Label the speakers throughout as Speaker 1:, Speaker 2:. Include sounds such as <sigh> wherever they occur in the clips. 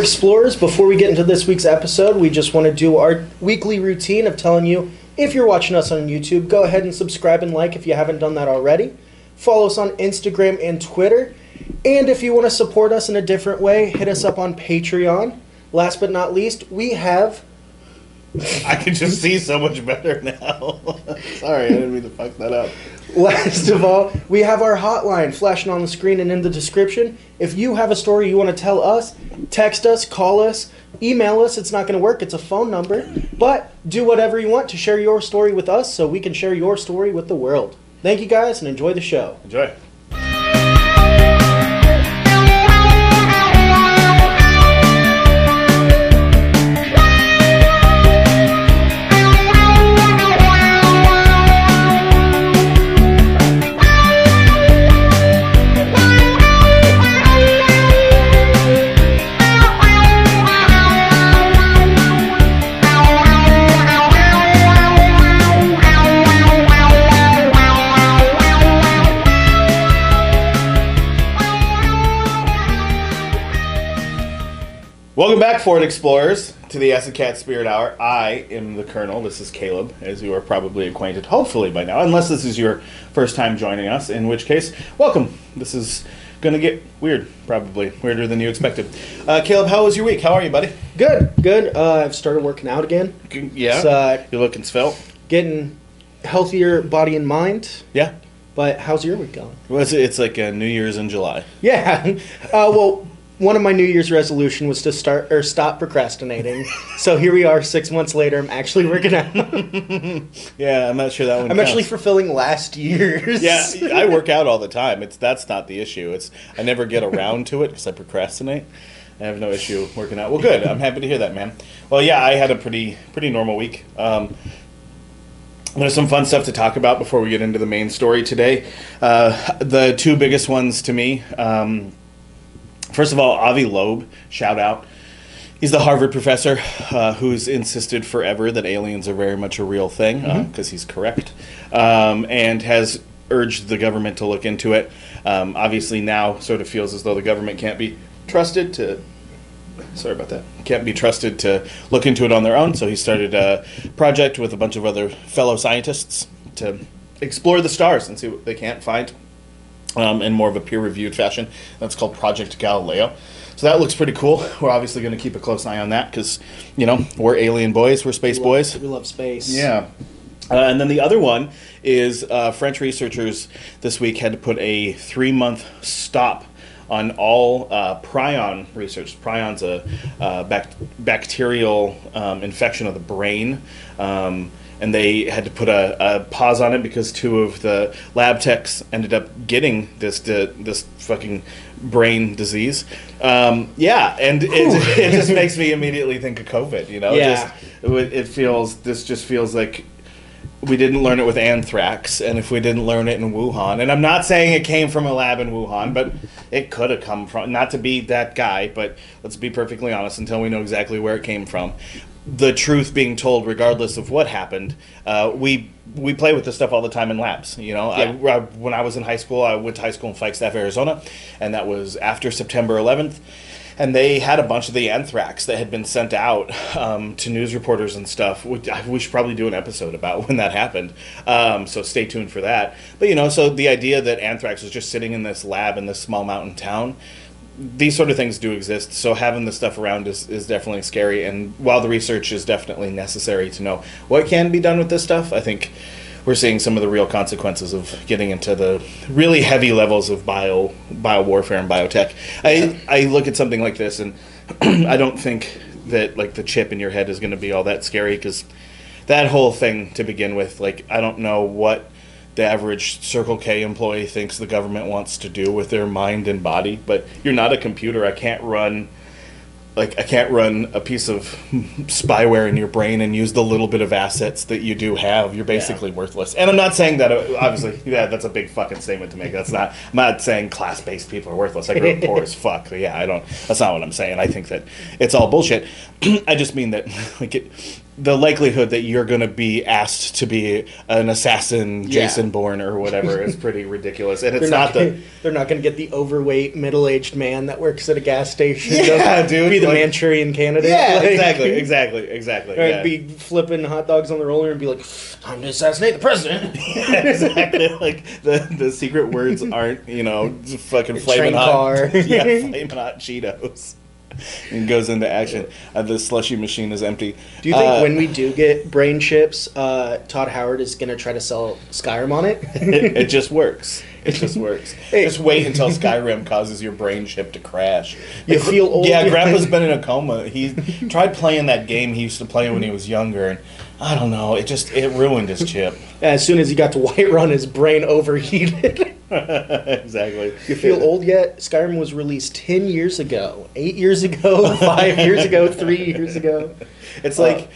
Speaker 1: Explorers, before we get into this week's episode, we just want to do our weekly routine of telling you if you're watching us on YouTube, go ahead and subscribe and like if you haven't done that already. Follow us on Instagram and Twitter. And if you want to support us in a different way, hit us up on Patreon. Last but not least, we have <laughs>
Speaker 2: I can just see so much better now. <laughs> Sorry, I didn't mean to fuck that up.
Speaker 1: Last of all, we have our hotline flashing on the screen and in the description. If you have a story you want to tell us, text us, call us, email us. It's not going to work, it's a phone number. But do whatever you want to share your story with us so we can share your story with the world. Thank you guys and enjoy the show.
Speaker 2: Enjoy. Welcome back, Ford Explorers, to the Acid Cat Spirit Hour. I am the Colonel. This is Caleb, as you are probably acquainted, hopefully by now, unless this is your first time joining us, in which case, welcome. This is going to get weird, probably. Weirder than you expected. Uh, Caleb, how was your week? How are you, buddy?
Speaker 1: Good, good. Uh, I've started working out again.
Speaker 2: Yeah?
Speaker 1: Uh,
Speaker 2: You're looking svelte?
Speaker 1: Getting healthier body and mind.
Speaker 2: Yeah?
Speaker 1: But how's your week going?
Speaker 2: Well, it's, it's like uh, New Year's in July.
Speaker 1: Yeah. <laughs> Uh, well, one of my New Year's resolution was to start or stop procrastinating. <laughs> so here we are, six months later. I'm actually working out. <laughs>
Speaker 2: Yeah, I'm not sure that one
Speaker 1: I'm actually fulfilling last year's.
Speaker 2: Yeah, I work <laughs> out all the time. It's that's not the issue. It's I never get around to it because I procrastinate. I have no issue working out. Well, good. I'm happy to hear that, man. Well, yeah, I had a pretty pretty normal week. Um, there's some fun stuff to talk about before we get into the main story today. Uh, the two biggest ones to me. Um, first of all, Avi Loeb, shout out. He's the Harvard professor uh, who's insisted forever that aliens are very much a real thing because he's correct, um, and has urged the government to look into it. Um, obviously, now sort of feels as though the government can't be trusted to. Sorry about that. Can't be trusted to look into it on their own. So he started a project with a bunch of other fellow scientists to explore the stars and see what they can't find um, in more of a peer-reviewed fashion. That's called Project Galileo. So that looks pretty cool. We're obviously going to keep a close eye on that because, you know, we're alien boys, we're space boys.
Speaker 1: We love space.
Speaker 2: Yeah. Uh, and then the other one is uh, French researchers this week had to put a three month stop on all uh, prion research. Prion's a uh, bac- bacterial um, infection of the brain. Um, and they had to put a, a pause on it because two of the lab techs ended up getting this this fucking brain disease. Um, yeah, and it, <laughs> it just makes me immediately think of COVID. You know,
Speaker 1: Yeah.
Speaker 2: just it, it feels this just feels like we didn't learn it with anthrax, and if we didn't learn it in Wuhan, and I'm not saying it came from a lab in Wuhan, but it could have come from. Not to be that guy, but let's be perfectly honest. Until we know exactly where it came from, the truth being told, regardless of what happened, uh, we we play with this stuff all the time in labs. You know, I,
Speaker 1: Yeah.
Speaker 2: I, when I was in high school, I went to high school in Flagstaff, Arizona, and that was after September 11th. And they had a bunch of the anthrax that had been sent out um, to news reporters and stuff. Which I- we should probably do an episode about <laughs> when that happened. Um, so stay tuned for that. But you know, so the idea that anthrax was just sitting in this lab in this small mountain town, these sort of things do exist. So having the stuff around is, is definitely scary. And while the research is definitely necessary to know what can be done with this stuff, I think we're seeing some of the real consequences of getting into the really heavy levels of bio bio warfare and biotech. I I look at something like this and <clears throat> I don't think that like the chip in your head is going to be all that scary because that whole thing to begin with, like I don't know what the average Circle K employee thinks the government wants to do with their mind and body, but you're not a computer. I can't run like I can't run a piece of <laughs> spyware in your brain and use the little bit of assets that you do have. You're basically worthless. And I'm not saying that uh, obviously, <laughs> yeah, that's a big fucking statement to make. That's not. I'm not saying class-based people are worthless. I grew up poor as <laughs> fuck. Yeah, I don't. That's not what I'm saying. I think that it's all bullshit. <clears throat> I just mean that like it, the likelihood that you're going to be asked to be an assassin,
Speaker 1: Yeah.
Speaker 2: Jason Bourne or whatever, is pretty ridiculous. And it's not,
Speaker 1: not,
Speaker 2: the
Speaker 1: they're not going to get the overweight middle-aged man that works at a gas station.
Speaker 2: Yeah, dude,
Speaker 1: Be the
Speaker 2: like-
Speaker 1: Manchurian candidate.
Speaker 2: yeah,
Speaker 1: Like-
Speaker 2: exactly, <laughs> exactly, exactly.
Speaker 1: Right,
Speaker 2: yeah.
Speaker 1: be flipping hot dogs on the roller and be like, "Time to assassinate the president." <laughs>
Speaker 2: exactly. <laughs> Like the the secret words aren't you know fucking flaming hot.
Speaker 1: car.
Speaker 2: yeah, flaming hot Cheetos. <laughs> And goes into action. Uh, the slushy machine is empty.
Speaker 1: Do you think
Speaker 2: Uh,
Speaker 1: when we do get brain chips, uh, Todd Howard is going to try to sell Skyrim on it? <laughs>
Speaker 2: it, it just works? It just <laughs> works.
Speaker 1: Hey.
Speaker 2: Just wait until Skyrim causes your brain chip to crash.
Speaker 1: You
Speaker 2: Like,
Speaker 1: feel old
Speaker 2: Yeah, Grandpa's been in a coma. He tried playing that game he used to play when he was younger, and I don't know. It just it ruined his chip.
Speaker 1: as soon as he got to Whiterun, his brain overheated. <laughs>
Speaker 2: exactly.
Speaker 1: you feel old yet? Skyrim was released 10 years ago, 8 years ago, <laughs> 5 years ago, 3 years ago.
Speaker 2: It's
Speaker 1: Uh,
Speaker 2: like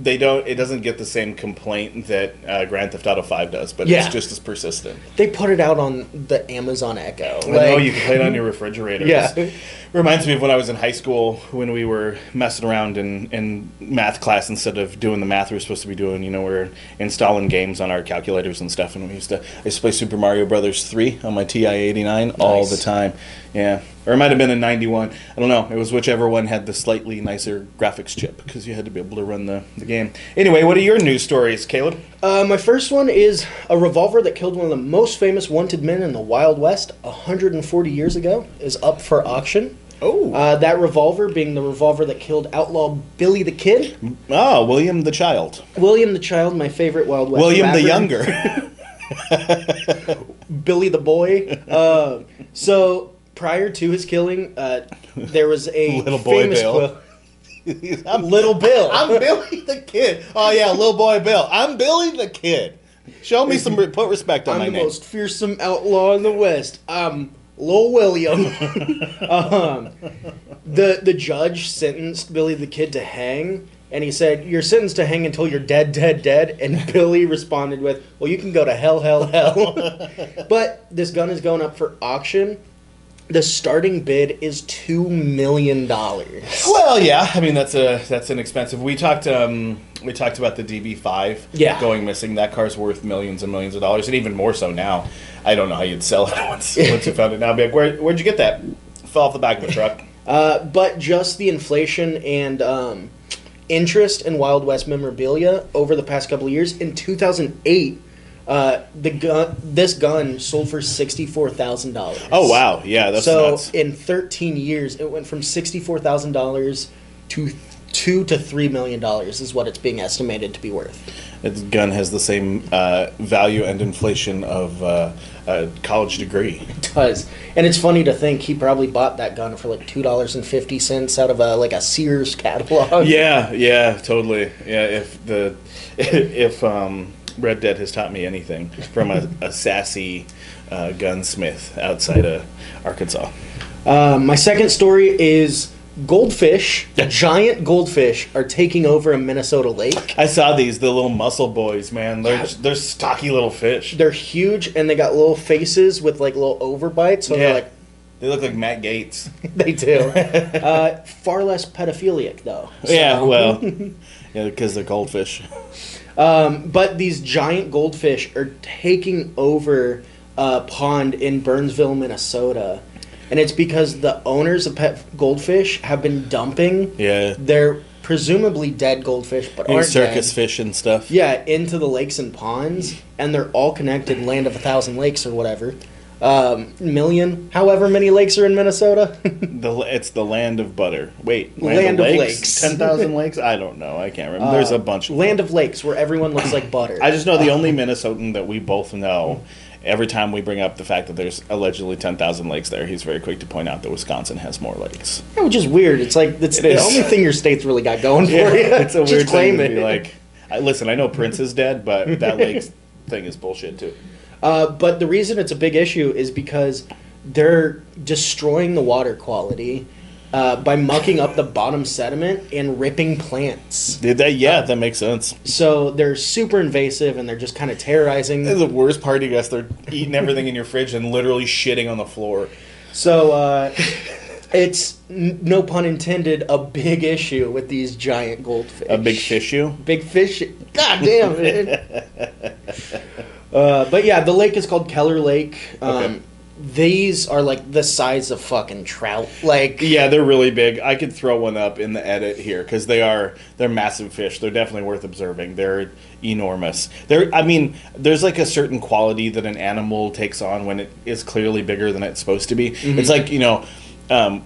Speaker 2: they don't. It doesn't get the same complaint that uh, Grand Theft Auto Five does, but
Speaker 1: Yeah.
Speaker 2: it's just as persistent.
Speaker 1: They put it out on the Amazon Echo.
Speaker 2: I know you can play it on your <laughs> refrigerator.
Speaker 1: Yeah.
Speaker 2: Reminds me of when I was in high school when we were messing around in, in math class instead of doing the math we were supposed to be doing. You know, we are installing games on our calculators and stuff, and we used to I used to play Super Mario Brothers three on my TI eighty nine all the time. Yeah, or it might have been a ninety one. I don't know. It was whichever one had the slightly nicer graphics chip because you had to be able to run the, the game. Anyway, what are your news stories, Caleb?
Speaker 1: Uh, my first one is a revolver that killed one of the most famous wanted men in the Wild West 140 years ago is up for auction.
Speaker 2: Oh,
Speaker 1: Uh, that revolver being the revolver that killed outlaw Billy the Kid,
Speaker 2: ah, William the Child,
Speaker 1: William the Child, my favorite Wild West.
Speaker 2: William the. Younger. <laughs> <laughs>
Speaker 1: Billy the Boy. Uh, so prior to his killing, uh, there was a <laughs>
Speaker 2: Little boy
Speaker 1: famous
Speaker 2: Bill.
Speaker 1: quote. <laughs>
Speaker 2: I'm
Speaker 1: Little Bill.
Speaker 2: I'm Billy the Kid. Oh yeah, little boy Bill. I'm Billy the Kid. Show me some. Put respect on
Speaker 1: I'm
Speaker 2: my
Speaker 1: the
Speaker 2: name.
Speaker 1: most fearsome outlaw in the West. I'm Lil William. <laughs> um, the the judge sentenced Billy the Kid to hang, and he said, "You're sentenced to hang until you're dead, dead, dead." And Billy responded with, "Well, you can go to hell, hell, hell." but this gun is going up for auction. The starting bid is two million dollars.
Speaker 2: Well, yeah. I mean, that's a that's inexpensive. We talked um we talked about the DB5
Speaker 1: Yeah.
Speaker 2: going missing. That car's worth millions and millions of dollars, and even more so now. I don't know how you'd sell <laughs> it once once you found it now. Be like, where where'd you get that? Fell off the back of a truck. <laughs>
Speaker 1: Uh, but just the inflation and um, interest in Wild West memorabilia over the past couple of years. In 2008, uh, the gun, this gun sold for sixty-four thousand dollars.
Speaker 2: Oh wow, yeah, that's
Speaker 1: so
Speaker 2: nuts.
Speaker 1: in 13 years, it went from sixty-four thousand dollars to two to three million dollars is what it's being estimated to be worth.
Speaker 2: Its gun has the same uh, value and inflation of uh, a college degree.
Speaker 1: It does, and it's funny to think he probably bought that gun for like two dollars and fifty cents out of a like a Sears catalog.
Speaker 2: Yeah, yeah, totally. Yeah, if the <laughs> if um, Red Dead has taught me anything from a, a sassy uh, gunsmith outside of Arkansas.
Speaker 1: Uh, my second story is goldfish, giant goldfish, are taking over a Minnesota lake.
Speaker 2: I saw these, the little muscle boys, man. They're they're stocky little fish.
Speaker 1: They're huge and they got little faces with like little overbites. So
Speaker 2: Yeah.
Speaker 1: they're like,
Speaker 2: They look like Matt Gaetz. <laughs>
Speaker 1: they do. <laughs> uh, far less pedophilic though.
Speaker 2: Yeah,
Speaker 1: So-
Speaker 2: well, <laughs> yeah, because they're goldfish.
Speaker 1: Um, but these giant goldfish are taking over a pond in Burnsville, Minnesota. And it's because the owners of pet goldfish have been dumping
Speaker 2: Yeah,
Speaker 1: their presumably dead goldfish, but aren't
Speaker 2: circus
Speaker 1: dead.
Speaker 2: fish and stuff.
Speaker 1: Yeah, into the lakes and ponds, and they're all connected. Land of a thousand lakes or whatever. Um, million, however many lakes are in Minnesota. <laughs>
Speaker 2: The, it's the land of butter. Wait,
Speaker 1: Land of lakes.
Speaker 2: Ten thousand lakes? I don't know. I can't remember. There's a bunch of them.
Speaker 1: Land of lakes where everyone looks like butter.
Speaker 2: I just know the only Minnesotan that we both know. Every time we bring up the fact that there's allegedly 10,000 lakes there, he's very quick to point out that Wisconsin has more lakes.
Speaker 1: Which is weird. It's like that's
Speaker 2: It
Speaker 1: the
Speaker 2: is.
Speaker 1: only thing your state's really got going for you. <laughs>
Speaker 2: it's a weird
Speaker 1: claim
Speaker 2: thing to
Speaker 1: it.
Speaker 2: be like. I, listen, I know Prince is dead, but that lake thing is bullshit too.
Speaker 1: Uh, but the reason it's a big issue is because they're destroying the water quality uh, by mucking up the bottom sediment and ripping plants.
Speaker 2: Did that? Yeah, that makes sense.
Speaker 1: So they're super invasive and they're just kind of terrorizing.
Speaker 2: The worst part, I guess, they're eating everything in your fridge and literally shitting on the floor.
Speaker 1: So uh, it's n- no pun intended a big issue with these giant goldfish.
Speaker 2: A big fish you?
Speaker 1: Big fish. God damn it. <laughs> uh, but yeah, the lake is called Keller Lake. Um,
Speaker 2: Okay.
Speaker 1: These are like the size of fucking trout. Like
Speaker 2: Yeah, they're really big. I could throw one up in the edit here because they are they're massive fish. They're definitely worth observing. They're enormous. They're I mean, there's like a certain quality that an animal takes on when it is clearly bigger than it's supposed to be. It's like you know, um,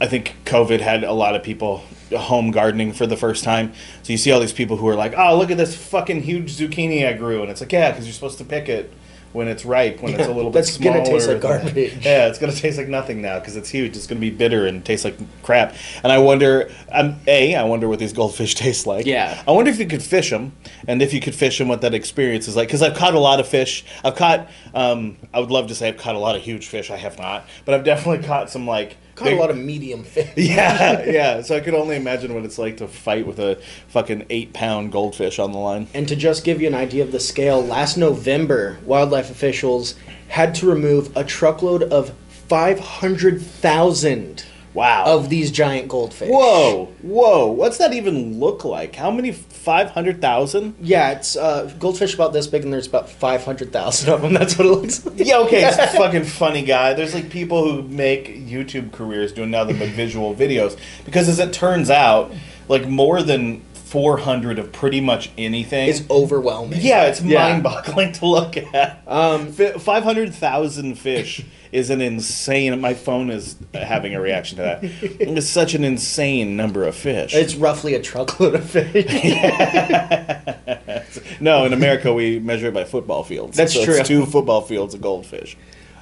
Speaker 2: I think COVID had a lot of people home gardening for the first time. So you see all these people who are like, "Oh, look at this fucking huge zucchini I grew," and it's like, yeah, because you're supposed to pick it when it's ripe, when it's a <laughs> little bit
Speaker 1: that's gonna taste like
Speaker 2: than-
Speaker 1: garbage. <laughs>
Speaker 2: Yeah, it's gonna taste like nothing now because it's huge. It's gonna be bitter and taste like crap. And I wonder, um, a, I wonder what these goldfish <laughs> taste like.
Speaker 1: Yeah.
Speaker 2: I wonder if you could fish them, and if you could fish them, what that experience is like. Because I've caught a lot of fish. I've caught. Um, I would love to say I've caught a lot of huge fish. I have not, but I've definitely caught some like.
Speaker 1: Caught a lot of medium fish. <laughs>
Speaker 2: Yeah, <laughs> yeah. So I could only imagine what it's like to fight with a fucking eight pound goldfish on the line.
Speaker 1: And to just give you an idea of the scale, last November, wildlife officials had to remove a truckload of 500,000
Speaker 2: Wow.
Speaker 1: of these giant goldfish.
Speaker 2: Whoa, whoa. What's that even look like? How many? Five hundred thousand?
Speaker 1: Yeah, it's uh, goldfish about this big, and there's about 500,000 of them. That's what it looks like.
Speaker 2: Yeah, okay, it's <laughs> a fucking funny guy. There's like people who make YouTube careers doing nothing but visual videos because, as it turns out, like more than 400 of pretty much anything.
Speaker 1: It's overwhelming.
Speaker 2: yeah, it's
Speaker 1: Yeah.
Speaker 2: mind-boggling to look at.
Speaker 1: Um,
Speaker 2: 500,000 fish is an insane. My phone is having a reaction to that. <laughs> It's such an insane number of fish.
Speaker 1: It's roughly a truckload of fish. <laughs>
Speaker 2: no, in America we measure it by football fields.
Speaker 1: That's
Speaker 2: So
Speaker 1: true.
Speaker 2: It's two football fields of goldfish.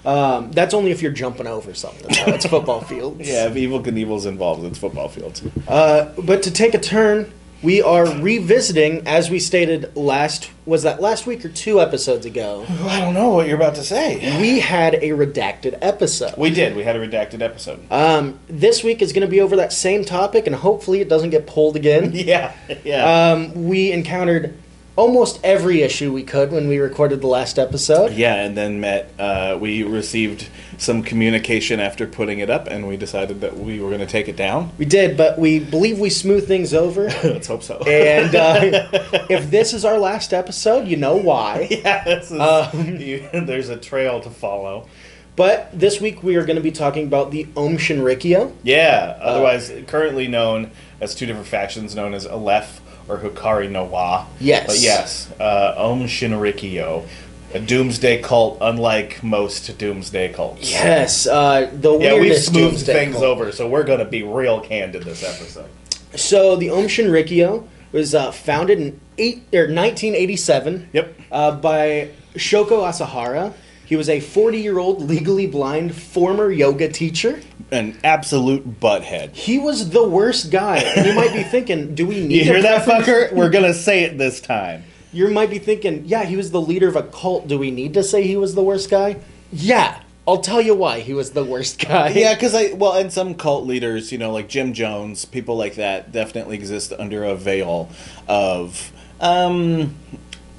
Speaker 1: um, that's only if you're jumping over something. though. It's football <laughs> fields.
Speaker 2: Yeah, if Evel Knievel's involved, it's football fields.
Speaker 1: Uh, but to take a turn, we are revisiting, as we stated last, was that last week or two episodes ago?
Speaker 2: I don't know what you're about to say.
Speaker 1: We had a redacted episode.
Speaker 2: We did. We had a redacted episode.
Speaker 1: Um, this week is going to be over that same topic, and hopefully it doesn't get pulled again. <laughs>
Speaker 2: yeah, yeah.
Speaker 1: Um, we encountered almost every issue we could when we recorded the last episode.
Speaker 2: yeah, and then met. Uh, we received some communication after putting it up, and we decided that we were going to take it down.
Speaker 1: We did, but we believe we smoothed things over. <laughs>
Speaker 2: Let's hope so.
Speaker 1: And uh, <laughs> if this is our last episode, you know why. <laughs>
Speaker 2: yeah, is,
Speaker 1: Um,
Speaker 2: you, there's a trail to follow.
Speaker 1: But this week we are going to be talking about the Aum Shinrikyo.
Speaker 2: Yeah, otherwise currently known as two different factions, known as Aleph or Hikari no Wa.
Speaker 1: Yes.
Speaker 2: But yes, uh, Aum Shinrikyo, a doomsday cult, unlike most doomsday cults.
Speaker 1: Yes, uh, the
Speaker 2: Yeah, we've
Speaker 1: weirdest
Speaker 2: smoothed things
Speaker 1: cult.
Speaker 2: over, so we're going to be real candid this episode.
Speaker 1: So the Aum Shinrikyo was uh, founded in eight or 1987
Speaker 2: Yep.
Speaker 1: uh, by Shoko Asahara. He was a 40-year-old legally blind former yoga teacher.
Speaker 2: An absolute butthead.
Speaker 1: He was the worst guy. And you might be thinking, do we <laughs> need
Speaker 2: You hear that, fucker? We're going to say it this time.
Speaker 1: You might be thinking, yeah, he was the leader of a cult. Do we need to say he was the worst guy? Yeah, I'll tell you why he was the worst guy.
Speaker 2: Yeah, because I well, and some cult leaders, you know, like Jim Jones, people like that, definitely exist under a veil of um,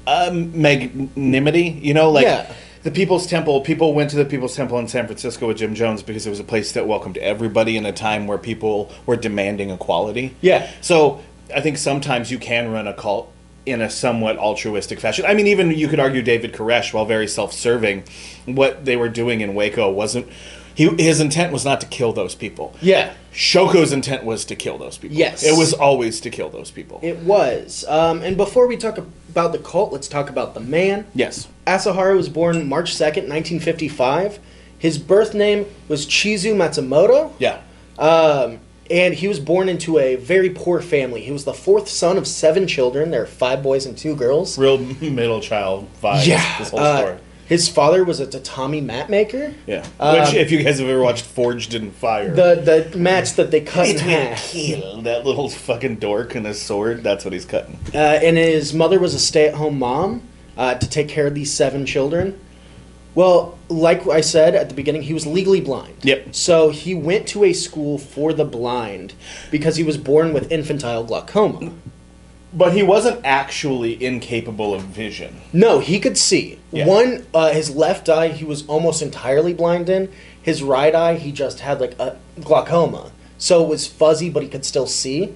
Speaker 2: um magnanimity. You know, like
Speaker 1: Yeah.
Speaker 2: The People's Temple. People went to the People's Temple in San Francisco with Jim Jones because it was a place that welcomed everybody in a time where people were demanding equality.
Speaker 1: Yeah.
Speaker 2: So I think sometimes you can run a cult in a somewhat altruistic fashion. I mean, even you could argue David Koresh, while very self-serving, what they were doing in Waco wasn't. He, his intent was not to kill those people.
Speaker 1: Yeah,
Speaker 2: Shoko's intent was to kill those people.
Speaker 1: Yes.
Speaker 2: It was always to kill those people.
Speaker 1: it was. Um, and before we talk about the cult, let's talk about the man.
Speaker 2: yes.
Speaker 1: Asahara was born March 2nd, 1955. His birth name was Chizuo Matsumoto.
Speaker 2: Yeah.
Speaker 1: Um, and he was born into a very poor family. He was the fourth son of seven children. There are five boys and two girls.
Speaker 2: Real middle child vibe.
Speaker 1: Yeah.
Speaker 2: This whole
Speaker 1: uh,
Speaker 2: story.
Speaker 1: His father was a tatami mat maker.
Speaker 2: Yeah.
Speaker 1: um,
Speaker 2: Which, if you guys have ever watched Forged in Fire.
Speaker 1: The the mats that they cut in half.
Speaker 2: kill that little fucking dork and his sword. That's what he's cutting.
Speaker 1: Uh, and his mother was a stay-at-home mom uh, to take care of these seven children. Well, like I said at the beginning, he was legally blind.
Speaker 2: Yep.
Speaker 1: So he went to a school for the blind because he was born with infantile glaucoma.
Speaker 2: But he wasn't actually incapable of vision.
Speaker 1: No, he could see.
Speaker 2: Yeah.
Speaker 1: One, uh, his left eye, he was almost entirely blind in. his right eye, he just had like a glaucoma. So it was fuzzy, but he could still see.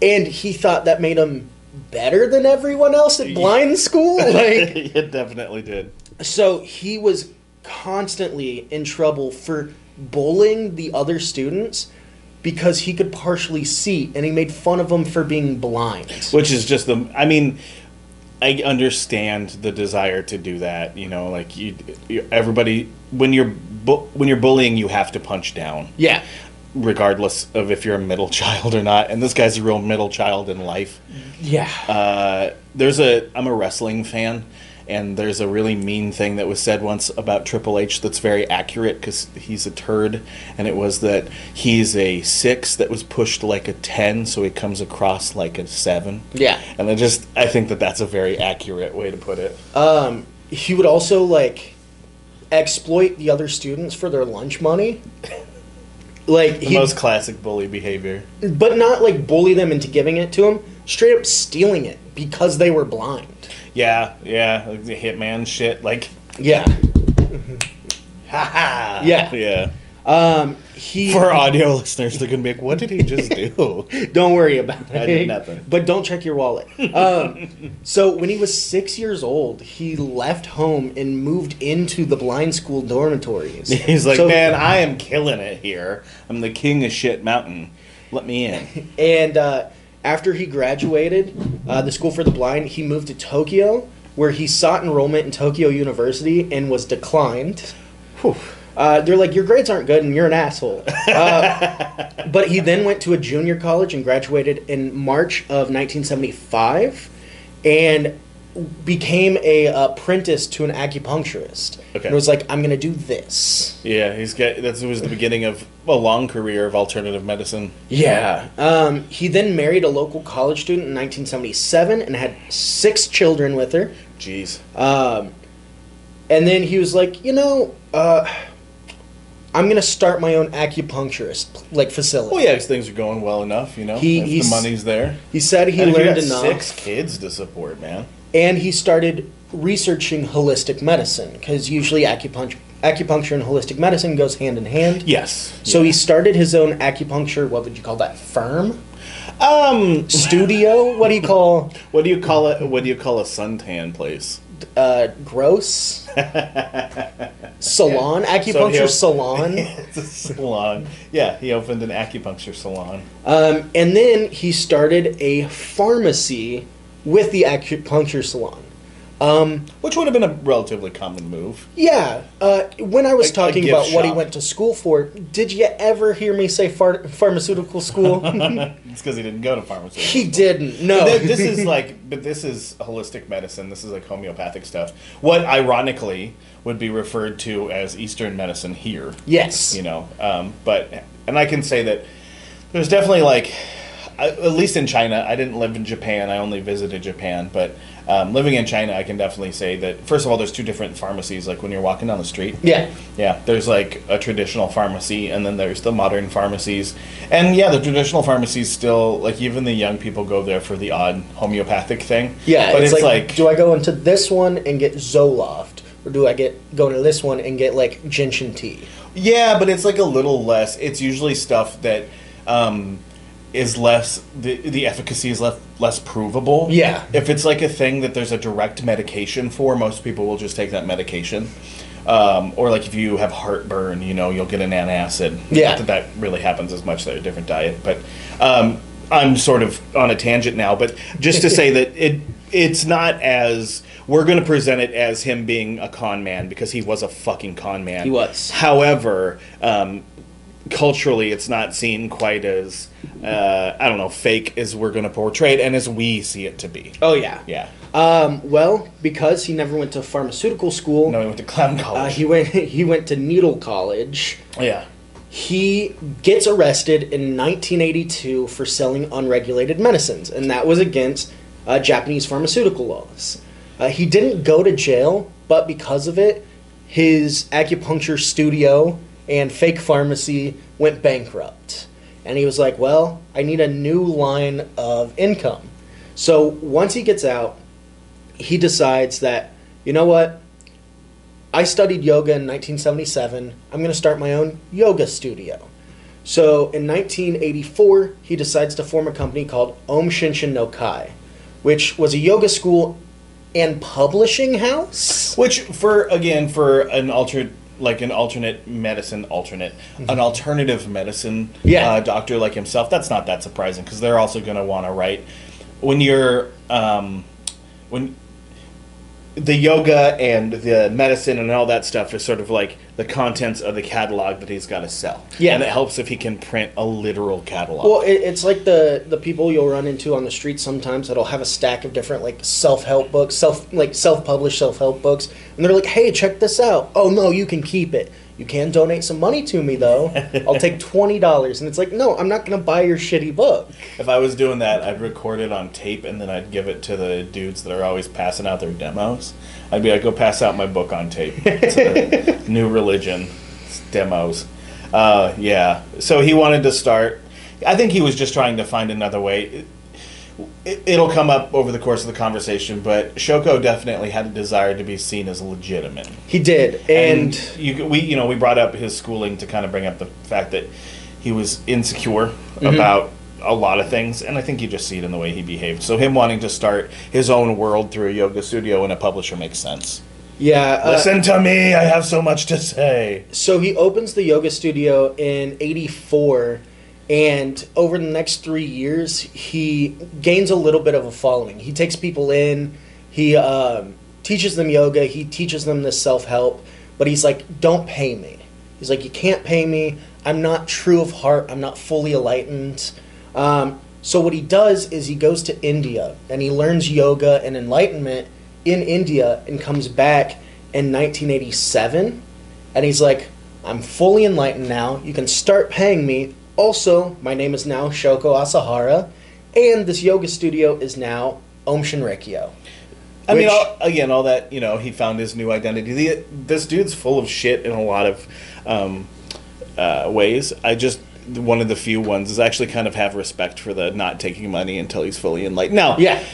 Speaker 1: And he thought that made him better than everyone else at blind school. <laughs> Like, <laughs>
Speaker 2: it definitely did.
Speaker 1: so he was constantly in trouble for bullying the other students because he could partially see and he made fun of him for being blind.
Speaker 2: Which is just the. I mean, I understand the desire to do that. You know, like you, you everybody when you're bu- when you're bullying, you have to punch down,
Speaker 1: Yeah.
Speaker 2: regardless of if you're a middle <laughs> child or not. And this guy's a real middle child in life.
Speaker 1: Yeah.
Speaker 2: Uh, there's a. I'm a wrestling fan. And there's a really mean thing that was said once about Triple H that's very accurate because he's a turd. And it was that he's a six that was pushed like a 10, so he comes across like a seven.
Speaker 1: yeah.
Speaker 2: And I just I think that that's a very accurate way to put it.
Speaker 1: Um, he would also like exploit the other students for their lunch money. Like
Speaker 2: The
Speaker 1: he,
Speaker 2: most classic bully behavior.
Speaker 1: but not like bully them into giving it to him. Straight up stealing it because they were blind.
Speaker 2: Yeah, yeah, like the hitman shit. Like,
Speaker 1: Yeah.
Speaker 2: haha.
Speaker 1: Yeah.
Speaker 2: yeah.
Speaker 1: Um, he.
Speaker 2: For audio listeners, they're gonna be like, "What did he just do?" <laughs>
Speaker 1: Don't worry about it.
Speaker 2: I did nothing.
Speaker 1: But don't check your wallet. Um, so when he was six years old, he left home and moved into the blind school dormitories. <laughs>
Speaker 2: He's like,
Speaker 1: So-
Speaker 2: "Man, I am killing it here. I'm the king of shit mountain. Let me in." <laughs>
Speaker 1: And uh, after he graduated uh, the school for the blind, he moved to Tokyo, where he sought enrollment in Tokyo University and was declined.
Speaker 2: Whew.
Speaker 1: Uh, they're like, your grades aren't good and you're an asshole. <laughs> Uh, but he then went to a junior college and graduated in March of 1975 and became a apprentice to an acupuncturist.
Speaker 2: Okay.
Speaker 1: And was like, I'm going to do this.
Speaker 2: Yeah, he's got. That was the beginning of a long career of alternative medicine.
Speaker 1: Yeah. Um, he then married a local college student in 1977 and had six children with her.
Speaker 2: Jeez.
Speaker 1: Um, and then he was like, you know, uh, I'm gonna start my own acupuncturist like facility.
Speaker 2: Well, yeah, 'cause things are going well enough. You know,
Speaker 1: He-
Speaker 2: if the money's there.
Speaker 1: He said he
Speaker 2: And
Speaker 1: learned
Speaker 2: got
Speaker 1: enough,
Speaker 2: Six kids to support, man.
Speaker 1: And he started researching holistic medicine because usually acupuncture, acupuncture and holistic medicine goes hand in hand.
Speaker 2: Yes.
Speaker 1: So he started his own acupuncture. What would you call that? Firm,
Speaker 2: Um,
Speaker 1: studio. what do you call <laughs>
Speaker 2: what do you call it? What do you call a suntan place?
Speaker 1: uh, gross? salon, acupuncture
Speaker 2: he'll-
Speaker 1: salon. <laughs>
Speaker 2: it's a salon. Yeah, he opened an acupuncture salon.
Speaker 1: Um, and then he started a pharmacy with the acupuncture salon. Um,
Speaker 2: Which would have been a relatively common move.
Speaker 1: yeah, uh, when I was
Speaker 2: A- a
Speaker 1: talking
Speaker 2: gift
Speaker 1: about what he
Speaker 2: shop.
Speaker 1: went to school for, did you ever hear me say phar- pharmaceutical school? <laughs>
Speaker 2: It's because he didn't go to pharmacy.
Speaker 1: he didn't. No.
Speaker 2: Th- this is like, but this is holistic medicine. This is like homeopathic stuff. What ironically would be referred to as Eastern medicine here.
Speaker 1: yes.
Speaker 2: You know, um, but and I can say that there's definitely like, at least in China. I didn't live in Japan. I only visited Japan, but um, living in China, I can definitely say that. First of all, there's two different pharmacies. Like when you're walking down the street,
Speaker 1: Yeah.
Speaker 2: yeah, there's like a traditional pharmacy, and then there's the modern pharmacies. And yeah, the traditional pharmacies still like even the young people go there for the odd homeopathic thing.
Speaker 1: Yeah,
Speaker 2: but
Speaker 1: it's,
Speaker 2: it's,
Speaker 1: like,
Speaker 2: like,
Speaker 1: do I go into this one and get Zoloft, or do I get go into this one and get like gentian tea?
Speaker 2: yeah, but it's like a little less. It's usually stuff that um, is less the the efficacy is less less provable.
Speaker 1: Yeah.
Speaker 2: if it's like a thing that there's a direct medication for, most people will just take that medication. Um, or like if you have heartburn, you know, you'll get an antacid.
Speaker 1: Yeah.
Speaker 2: Not that that really happens as much. They're a different diet, but um, I'm sort of on a tangent now. But just to <laughs> say that it it's not as we're going to present it as him being a con man because he was a fucking con man.
Speaker 1: He was.
Speaker 2: However, um, culturally, it's not seen quite as uh, I don't know fake as we're going to portray it and as we see it to be.
Speaker 1: Oh yeah.
Speaker 2: Yeah.
Speaker 1: Um, well, because he never went to pharmaceutical school,
Speaker 2: No, he went to clown
Speaker 1: uh,
Speaker 2: college.
Speaker 1: he went <laughs> he went to Needle College.
Speaker 2: yeah.
Speaker 1: He gets arrested in 1982 for selling unregulated medicines, and that was against uh, Japanese pharmaceutical laws. Uh, he didn't go to jail, but because of it, his acupuncture studio and fake pharmacy went bankrupt. And he was like, Well, I need a new line of income. So once he gets out, he decides that, you know what? I studied yoga in 1977. I'm going to start my own yoga studio. So in 1984, he decides to form a company called Aum Shinsen no Kai, which was a yoga school and publishing house.
Speaker 2: Which for again for an alternate like an alternate medicine alternate an alternative medicine
Speaker 1: Mm-hmm. Yeah.
Speaker 2: uh, doctor like himself that's not that surprising because they're also going to want to write when you're um, when the yoga and the medicine and all that stuff is sort of like the contents of the catalog that he's got to sell
Speaker 1: Yeah.
Speaker 2: and it helps if he can print a literal catalog
Speaker 1: Well, it, it's like the the people you'll run into on the street sometimes that'll have a stack of different like self help books, self like self published self help books, and they're like, "Hey, check this out." Oh no, you can keep it. You can donate some money to me though. I'll take <laughs> twenty dollars, and it's like, no, I'm not gonna buy your shitty book.
Speaker 2: If I was doing that, I'd record it on tape and then I'd give it to the dudes that are always passing out their demos. I'd be like, go pass out my book on tape. It's <laughs> a new religion. It's demos. Uh, yeah. So he wanted to start. I think he was just trying to find another way. It, it'll come up over the course of the conversation, but Shoko definitely had a desire to be seen as legitimate.
Speaker 1: He did, and,
Speaker 2: And you, we, you know, we brought up his schooling to kind of bring up the fact that he was insecure about a lot of things, and I think you just see it in the way he behaved. So him wanting to start his own world through a yoga studio and a publisher makes sense.
Speaker 1: yeah. uh,
Speaker 2: Listen to me, I have so much to say.
Speaker 1: So he opens the yoga studio in 84 and over the next 3 years he gains a little bit of a following. He takes people in, he um, teaches them yoga, he teaches them this self-help, but he's like don't pay me. He's like you can't pay me. I'm not true of heart. I'm not fully enlightened. Um, so what he does is he goes to India and he learns yoga and enlightenment in India and comes back in 1987 and he's like, I'm fully enlightened now. You can start paying me. Also, my name is now Shoko Asahara, and this yoga studio is now Aum Shinrikyo.
Speaker 2: I mean, all, again, all that you know, he found his new identity. The, this dude's full of shit in a lot of um, uh, ways. I just one of the few ones is actually kind of have respect for the not taking money until he's fully enlightened. Now,
Speaker 1: Yeah,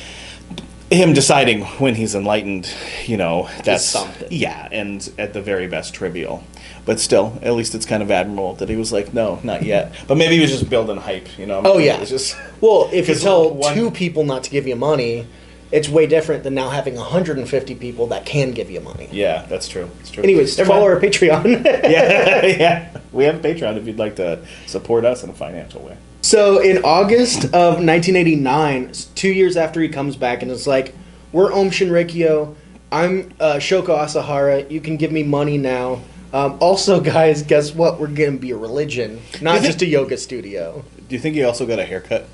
Speaker 2: him deciding when he's enlightened, you know, that's
Speaker 1: something.
Speaker 2: Yeah, and at the very best, trivial. But still, at least it's kind of admirable that he was like, no, not yet. But maybe he was just building hype, you know.
Speaker 1: Oh, yeah.
Speaker 2: just
Speaker 1: Well, if you tell
Speaker 2: one-
Speaker 1: two people not to give you money, it's way different than now having 150 people that can give you money.
Speaker 2: yeah, that's true. That's true.
Speaker 1: Anyways,
Speaker 2: Never
Speaker 1: follow
Speaker 2: mind.
Speaker 1: our Patreon. <laughs>
Speaker 2: yeah, <laughs> yeah. We have a Patreon if you'd like to support us in a financial way.
Speaker 1: So in August of 1989, two years after he comes back and it's like, "We're Aum Shinrikyo. I'm uh, Shoko Asahara. You can give me money now." Um, also, <laughs> guys, guess what? We're gonna be a religion, not just a yoga studio.
Speaker 2: Do you think he also got a haircut?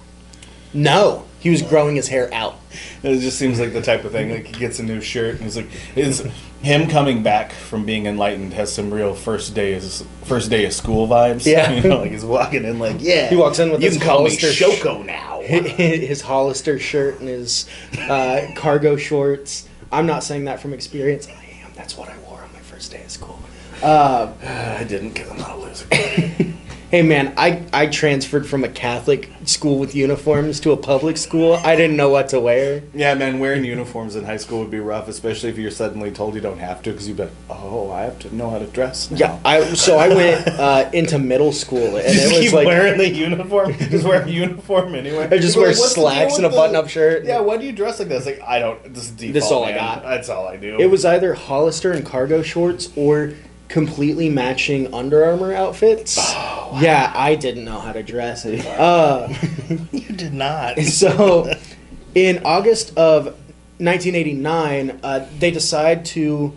Speaker 1: No, he was growing his hair out.
Speaker 2: It just seems like the type of thing. Like he gets a new shirt, and he's like, "Is him coming back from being enlightened has some real first day is first day of school vibes."
Speaker 1: Yeah. <laughs>
Speaker 2: you know, like he's walking in like, "Yeah."
Speaker 1: He walks in with
Speaker 2: you
Speaker 1: his
Speaker 2: call
Speaker 1: Hollister sh-
Speaker 2: Shoko now. <laughs>
Speaker 1: his Hollister shirt and his uh, cargo shorts. I'm not saying that from experience. I am. That's what I wore on my first day of school. Uh, <sighs>
Speaker 2: I didn't because I'm not a loser. <laughs>
Speaker 1: Hey man, I, I transferred from a Catholic school with uniforms to a public school. I didn't know what to wear.
Speaker 2: yeah, man, wearing uniforms in high school would be rough, especially if you're suddenly told you don't have to because you've been, oh, I have to know how to dress. Now.
Speaker 1: Yeah, I so I went uh, into middle school and
Speaker 2: Just
Speaker 1: it <laughs> was like
Speaker 2: wearing the uniform. Just wear a uniform anyway.
Speaker 1: I just wear
Speaker 2: like, "What's the deal
Speaker 1: slacks and a button-up shirt."
Speaker 2: Yeah, why do you dress like this? Like I don't. This is default.
Speaker 1: This is all I got.
Speaker 2: That's all I do.
Speaker 1: it was either Hollister and cargo shorts or completely matching Under Armour outfits. Yeah, I didn't know how to dress. Uh, <laughs>
Speaker 2: You did not. <laughs>
Speaker 1: so in August of 1989, uh, they decide to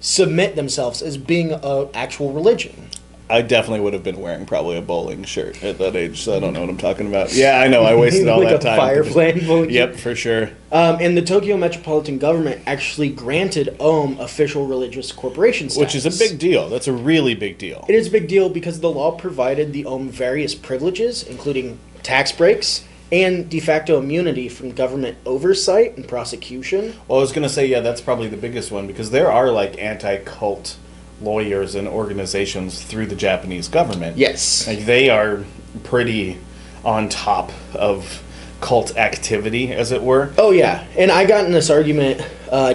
Speaker 1: submit themselves as being an actual religion.
Speaker 2: I definitely would have been wearing probably a bowling shirt at that age, so I don't know what I'm talking about. Yeah, I know. I wasted <laughs> all
Speaker 1: like
Speaker 2: that
Speaker 1: a
Speaker 2: time.
Speaker 1: fire flame <laughs> bowling
Speaker 2: Yep, for sure.
Speaker 1: Um, and the Tokyo Metropolitan Government actually granted Aum official religious corporation status.
Speaker 2: Which is a big deal. That's a really big deal.
Speaker 1: It is a big deal because the law provided the Aum various privileges, including tax breaks and de facto immunity from government oversight and prosecution.
Speaker 2: Well, I was gonna say, yeah, that's probably the biggest one because there are like anti-cult lawyers and organizations through the Japanese government.
Speaker 1: Yes.
Speaker 2: Like they are pretty on top of cult activity, as it were.
Speaker 1: Oh yeah, and I got in this argument, uh,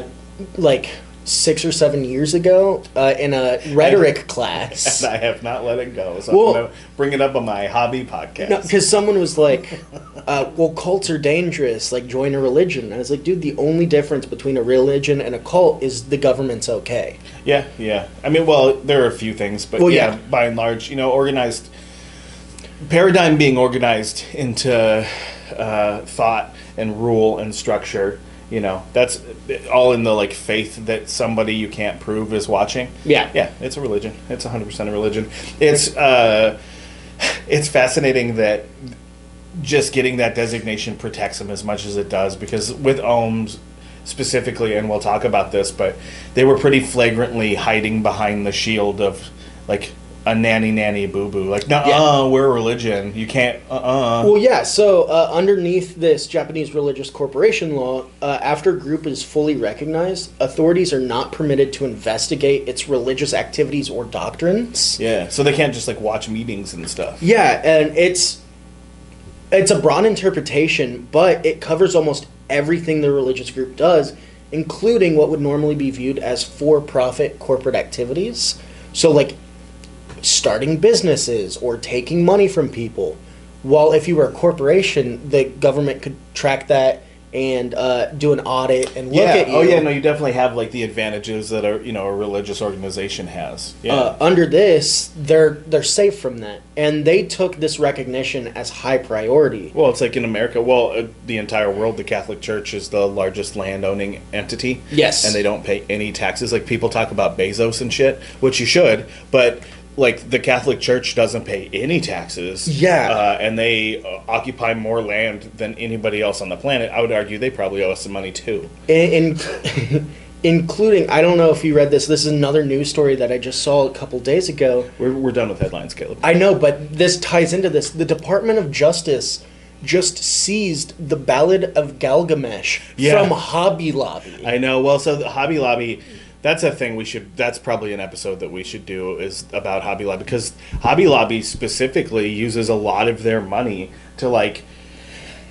Speaker 1: like six or seven years ago uh, in a rhetoric <laughs> class.
Speaker 2: And <laughs> I have not let it go. So
Speaker 1: Well-
Speaker 2: I'm going to bring it up on my hobby podcast.
Speaker 1: Because someone was like, <laughs> uh, "Well, cults are dangerous. Like, join a religion." And I was like, "Dude, the only difference between a religion and a cult is the government's okay."
Speaker 2: Yeah, yeah. I mean, well, there are a few things, but
Speaker 1: Well,
Speaker 2: yeah,
Speaker 1: yeah.
Speaker 2: by and large, you know, organized paradigm being organized into uh, thought and rule and structure. You know, that's all in the like faith that somebody you can't prove is watching.
Speaker 1: Yeah.
Speaker 2: yeah. It's a religion. It's hundred percent a religion. It's uh, <sighs> it's fascinating that just getting that designation protects them as much as it does because with ohms specifically and we'll talk about this but they were pretty flagrantly hiding behind the shield of like a nanny nanny boo boo like no
Speaker 1: Yeah.
Speaker 2: we're religion you can't uh-uh
Speaker 1: Well, yeah. So uh, underneath this Japanese religious corporation law, uh, after a group is fully recognized, authorities are not permitted to investigate its religious activities or doctrines.
Speaker 2: yeah so they can't just like watch meetings and stuff
Speaker 1: Yeah, and it's it's a broad interpretation, but it covers almost everything the religious group does, including what would normally be viewed as for-profit corporate activities. So like starting businesses or taking money from people. While if you were a corporation, the government could track that and uh, do an audit and look
Speaker 2: yeah
Speaker 1: at you.
Speaker 2: oh yeah no you definitely have like the advantages that a you know a religious organization has yeah
Speaker 1: uh, under this, they're they're safe from that, and they took this recognition as high priority.
Speaker 2: Well, it's like in America. Well, uh, the entire world, the Catholic Church is the largest land-owning entity.
Speaker 1: Yes.
Speaker 2: and they don't pay any taxes. Like people talk about Bezos and shit, which you should, but like the Catholic Church doesn't pay any taxes.
Speaker 1: Yeah.
Speaker 2: uh, and they uh, occupy more land than anybody else on the planet. I would argue they probably owe us some money too.
Speaker 1: in, in <laughs> including I don't know if you read this. This is another news story that I just saw a couple days ago.
Speaker 2: We're, we're done with headlines, Caleb.
Speaker 1: I know, but this ties into this. The Department of Justice just seized the Ballad of Gilgamesh
Speaker 2: Yeah.
Speaker 1: from Hobby Lobby.
Speaker 2: I know. Well, so the Hobby Lobby, that's a thing we should. That's probably an episode that we should do is about Hobby Lobby because Hobby Lobby specifically uses a lot of their money to like,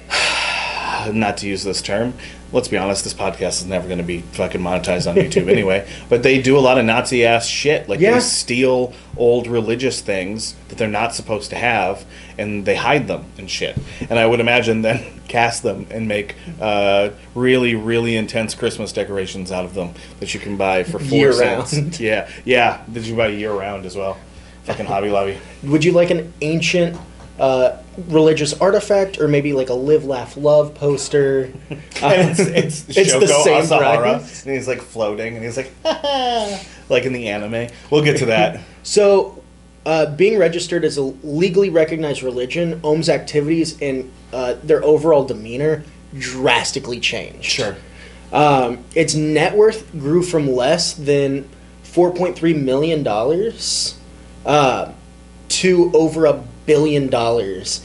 Speaker 2: <sighs> not to use this term. Let's be honest. This podcast is never going to be fucking monetized on YouTube <laughs> anyway. But they do a lot of Nazi ass shit. Like
Speaker 1: Yeah.
Speaker 2: they steal old religious things that they're not supposed to have, and they hide them and shit. And I would imagine then cast them and make uh, really, really intense Christmas decorations out of them that you can buy for four
Speaker 1: Year
Speaker 2: cents.
Speaker 1: round.
Speaker 2: Yeah, yeah. That you buy year round as well. Fucking Hobby Lobby.
Speaker 1: Would you like an ancient uh, religious artifact, or maybe like a live, laugh, love poster? <laughs>
Speaker 2: And it's it's, <laughs>
Speaker 1: It's the same
Speaker 2: Asahara, and he's like floating, and he's like, <laughs> like in the anime. We'll get to that.
Speaker 1: So, uh, being registered as a legally recognized religion, Aum's activities and uh, their overall demeanor drastically changed. Sure. Um, its net worth grew from less than $4.3 million uh, to over a billion dollars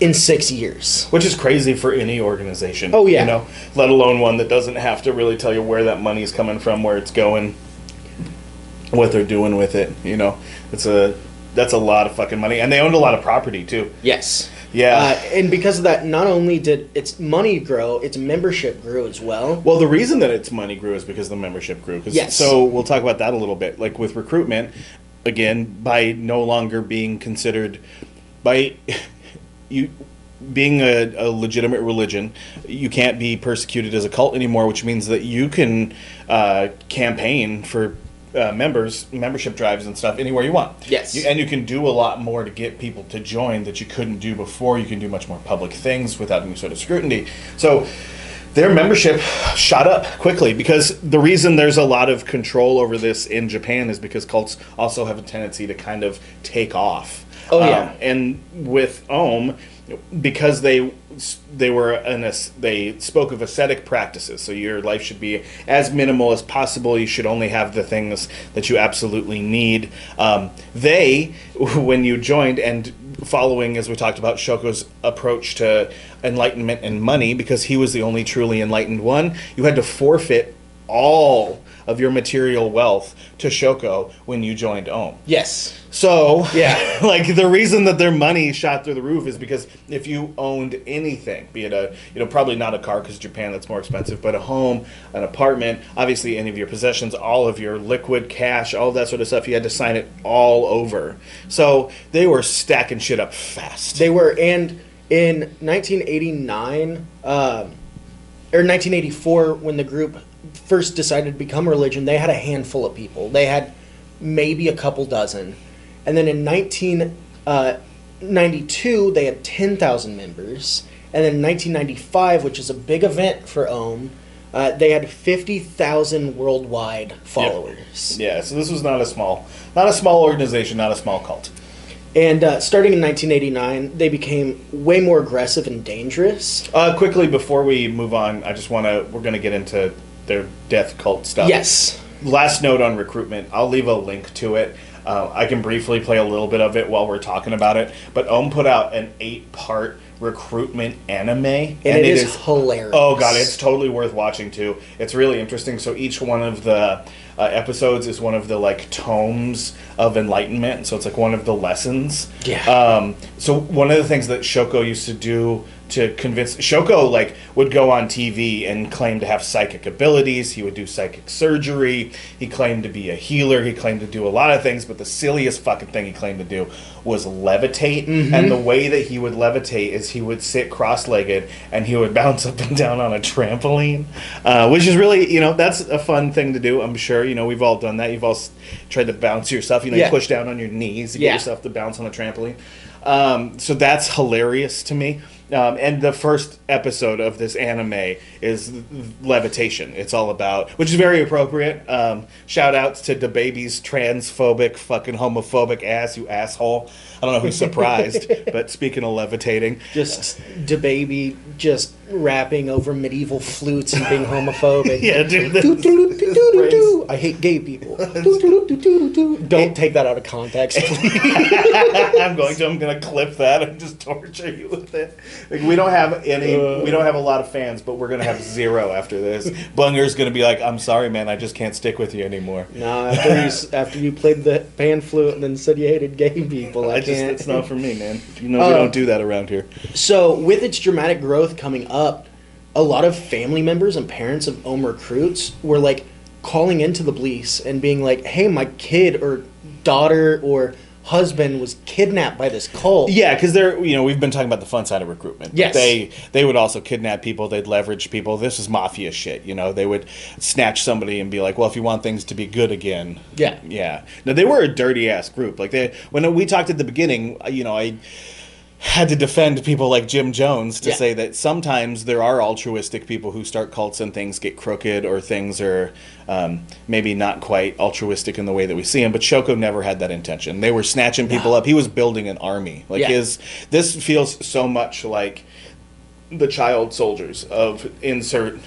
Speaker 1: in six years.
Speaker 2: Which is crazy for any organization.
Speaker 1: Oh, yeah.
Speaker 2: You know, let alone one that doesn't have to really tell you where that money's coming from, where it's going, what they're doing with it. You know, it's a that's a lot of fucking money, and they owned a lot of property too.
Speaker 1: Yes.
Speaker 2: Yeah.
Speaker 1: Uh, and because of that, not only did its money grow, its membership grew as well.
Speaker 2: Well, the reason that its money grew is because the membership grew.
Speaker 1: Yes.
Speaker 2: So we'll talk about that a little bit. Like with recruitment, again, by no longer being considered, by <laughs> you being a, a legitimate religion, you can't be persecuted as a cult anymore, which means that you can uh, campaign for. Uh, members, membership drives and stuff anywhere you want.
Speaker 1: Yes.
Speaker 2: You, and you can do a lot more to get people to join that you couldn't do before. You can do much more public things without any sort of scrutiny. So their membership shot up quickly because the reason there's a lot of control over this in Japan is because cults also have a tendency to kind of take off.
Speaker 1: Oh, yeah.
Speaker 2: Um, and with Aum, because they they were an they spoke of ascetic practices. So your life should be as minimal as possible. You should only have the things that you absolutely need. Um, they, <laughs> when you joined and following, as we talked about, Shoko's approach to enlightenment and money, because he was the only truly enlightened one, you had to forfeit all of your material wealth to Shoko when you joined Aum.
Speaker 1: Yes.
Speaker 2: So,
Speaker 1: Yeah. <laughs>
Speaker 2: like the reason that their money shot through the roof is because if you owned anything, be it a, you know, probably not a car because Japan that's more expensive, but a home, an apartment, obviously any of your possessions, all of your liquid cash, all that sort of stuff, you had to sign it all over. So they were stacking shit up fast.
Speaker 1: They were, and in 1989, um, or 1984, when the group first decided to become a religion, they had a handful of people. They had maybe a couple dozen. And then in 1992, they had 10,000 members. And then in 1995, which is a big event for Aum, uh, they had 50,000 worldwide followers.
Speaker 2: yeah, so this was not a small, not a small organization, not a small cult.
Speaker 1: And uh, starting in 1989, they became way more aggressive and dangerous.
Speaker 2: Uh, quickly before we move on, I just want to. We're going to get into their death cult stuff.
Speaker 1: Yes.
Speaker 2: Last note on recruitment. I'll leave a link to it. Uh, I can briefly play a little bit of it while we're talking about it. But Ohm put out an eight-part recruitment anime, and,
Speaker 1: And, it is, hilarious.
Speaker 2: Oh god, it's totally worth watching too. It's really interesting. So each one of the uh, episodes is one of the like tomes of enlightenment. So it's like one of the lessons.
Speaker 1: Yeah.
Speaker 2: Um, so one of the things that Shoko used to do to convince Shoko like would go on TV and claim to have psychic abilities. He would do psychic surgery. He claimed to be a healer. He claimed to do a lot of things, but the silliest fucking thing he claimed to do was levitate. And the way that he would levitate is he would sit cross-legged and he would <laughs> bounce up and down on a trampoline, uh, which is really you know that's a fun thing to do. I'm sure you know we've all done that. You've all tried to bounce yourself. You know,
Speaker 1: Yeah.
Speaker 2: you push down on your knees to
Speaker 1: Yeah.
Speaker 2: get yourself to bounce on a trampoline. Um, so that's hilarious to me. Um, and the first episode of this anime is levitation. It's all about, which is very appropriate. Um, shout outs to the baby's transphobic, fucking homophobic ass, you asshole. I don't know who's surprised, <laughs> but speaking of levitating,
Speaker 1: Just the baby just rapping over medieval flutes and being homophobic. <laughs>
Speaker 2: yeah, dude.
Speaker 1: I hate gay people. <laughs> Don't take that out of context. <laughs>
Speaker 2: I'm going to. I'm going to clip that and just torture you with it. Like, we don't have any. we don't have a lot of fans, but we're going to have zero after this. Bunger's going to be like, "I'm sorry, man. I just can't stick with you anymore."
Speaker 1: no, after you after you played the pan flute and then said you hated gay people, I,
Speaker 2: I
Speaker 1: can't.
Speaker 2: It's not for me, man. You know, we
Speaker 1: Uh,
Speaker 2: don't do that around here.
Speaker 1: So, with its dramatic growth coming up, a lot of family members and parents of Ohm recruits were like calling into the police and being like, "Hey, my kid or daughter or husband was kidnapped by this cult."
Speaker 2: Yeah, because they're you know we've been talking about the fun side of recruitment.
Speaker 1: Yes.
Speaker 2: they they would also kidnap people. They'd leverage people. This is mafia shit. You know, they would snatch somebody and be like, "Well, if you want things to be good again,
Speaker 1: Yeah.
Speaker 2: yeah." Now they were a dirty ass group. Like they when we talked at the beginning, uh, you know, I had to defend people like Jim Jones to
Speaker 1: Yeah.
Speaker 2: say that sometimes there are altruistic people who start cults and things get crooked or things are um, maybe not quite altruistic in the way that we see them. But Shoko never had that intention. They were snatching people
Speaker 1: No.
Speaker 2: up. He was building an army. Like
Speaker 1: Yeah.
Speaker 2: his this feels so much like the child soldiers of insert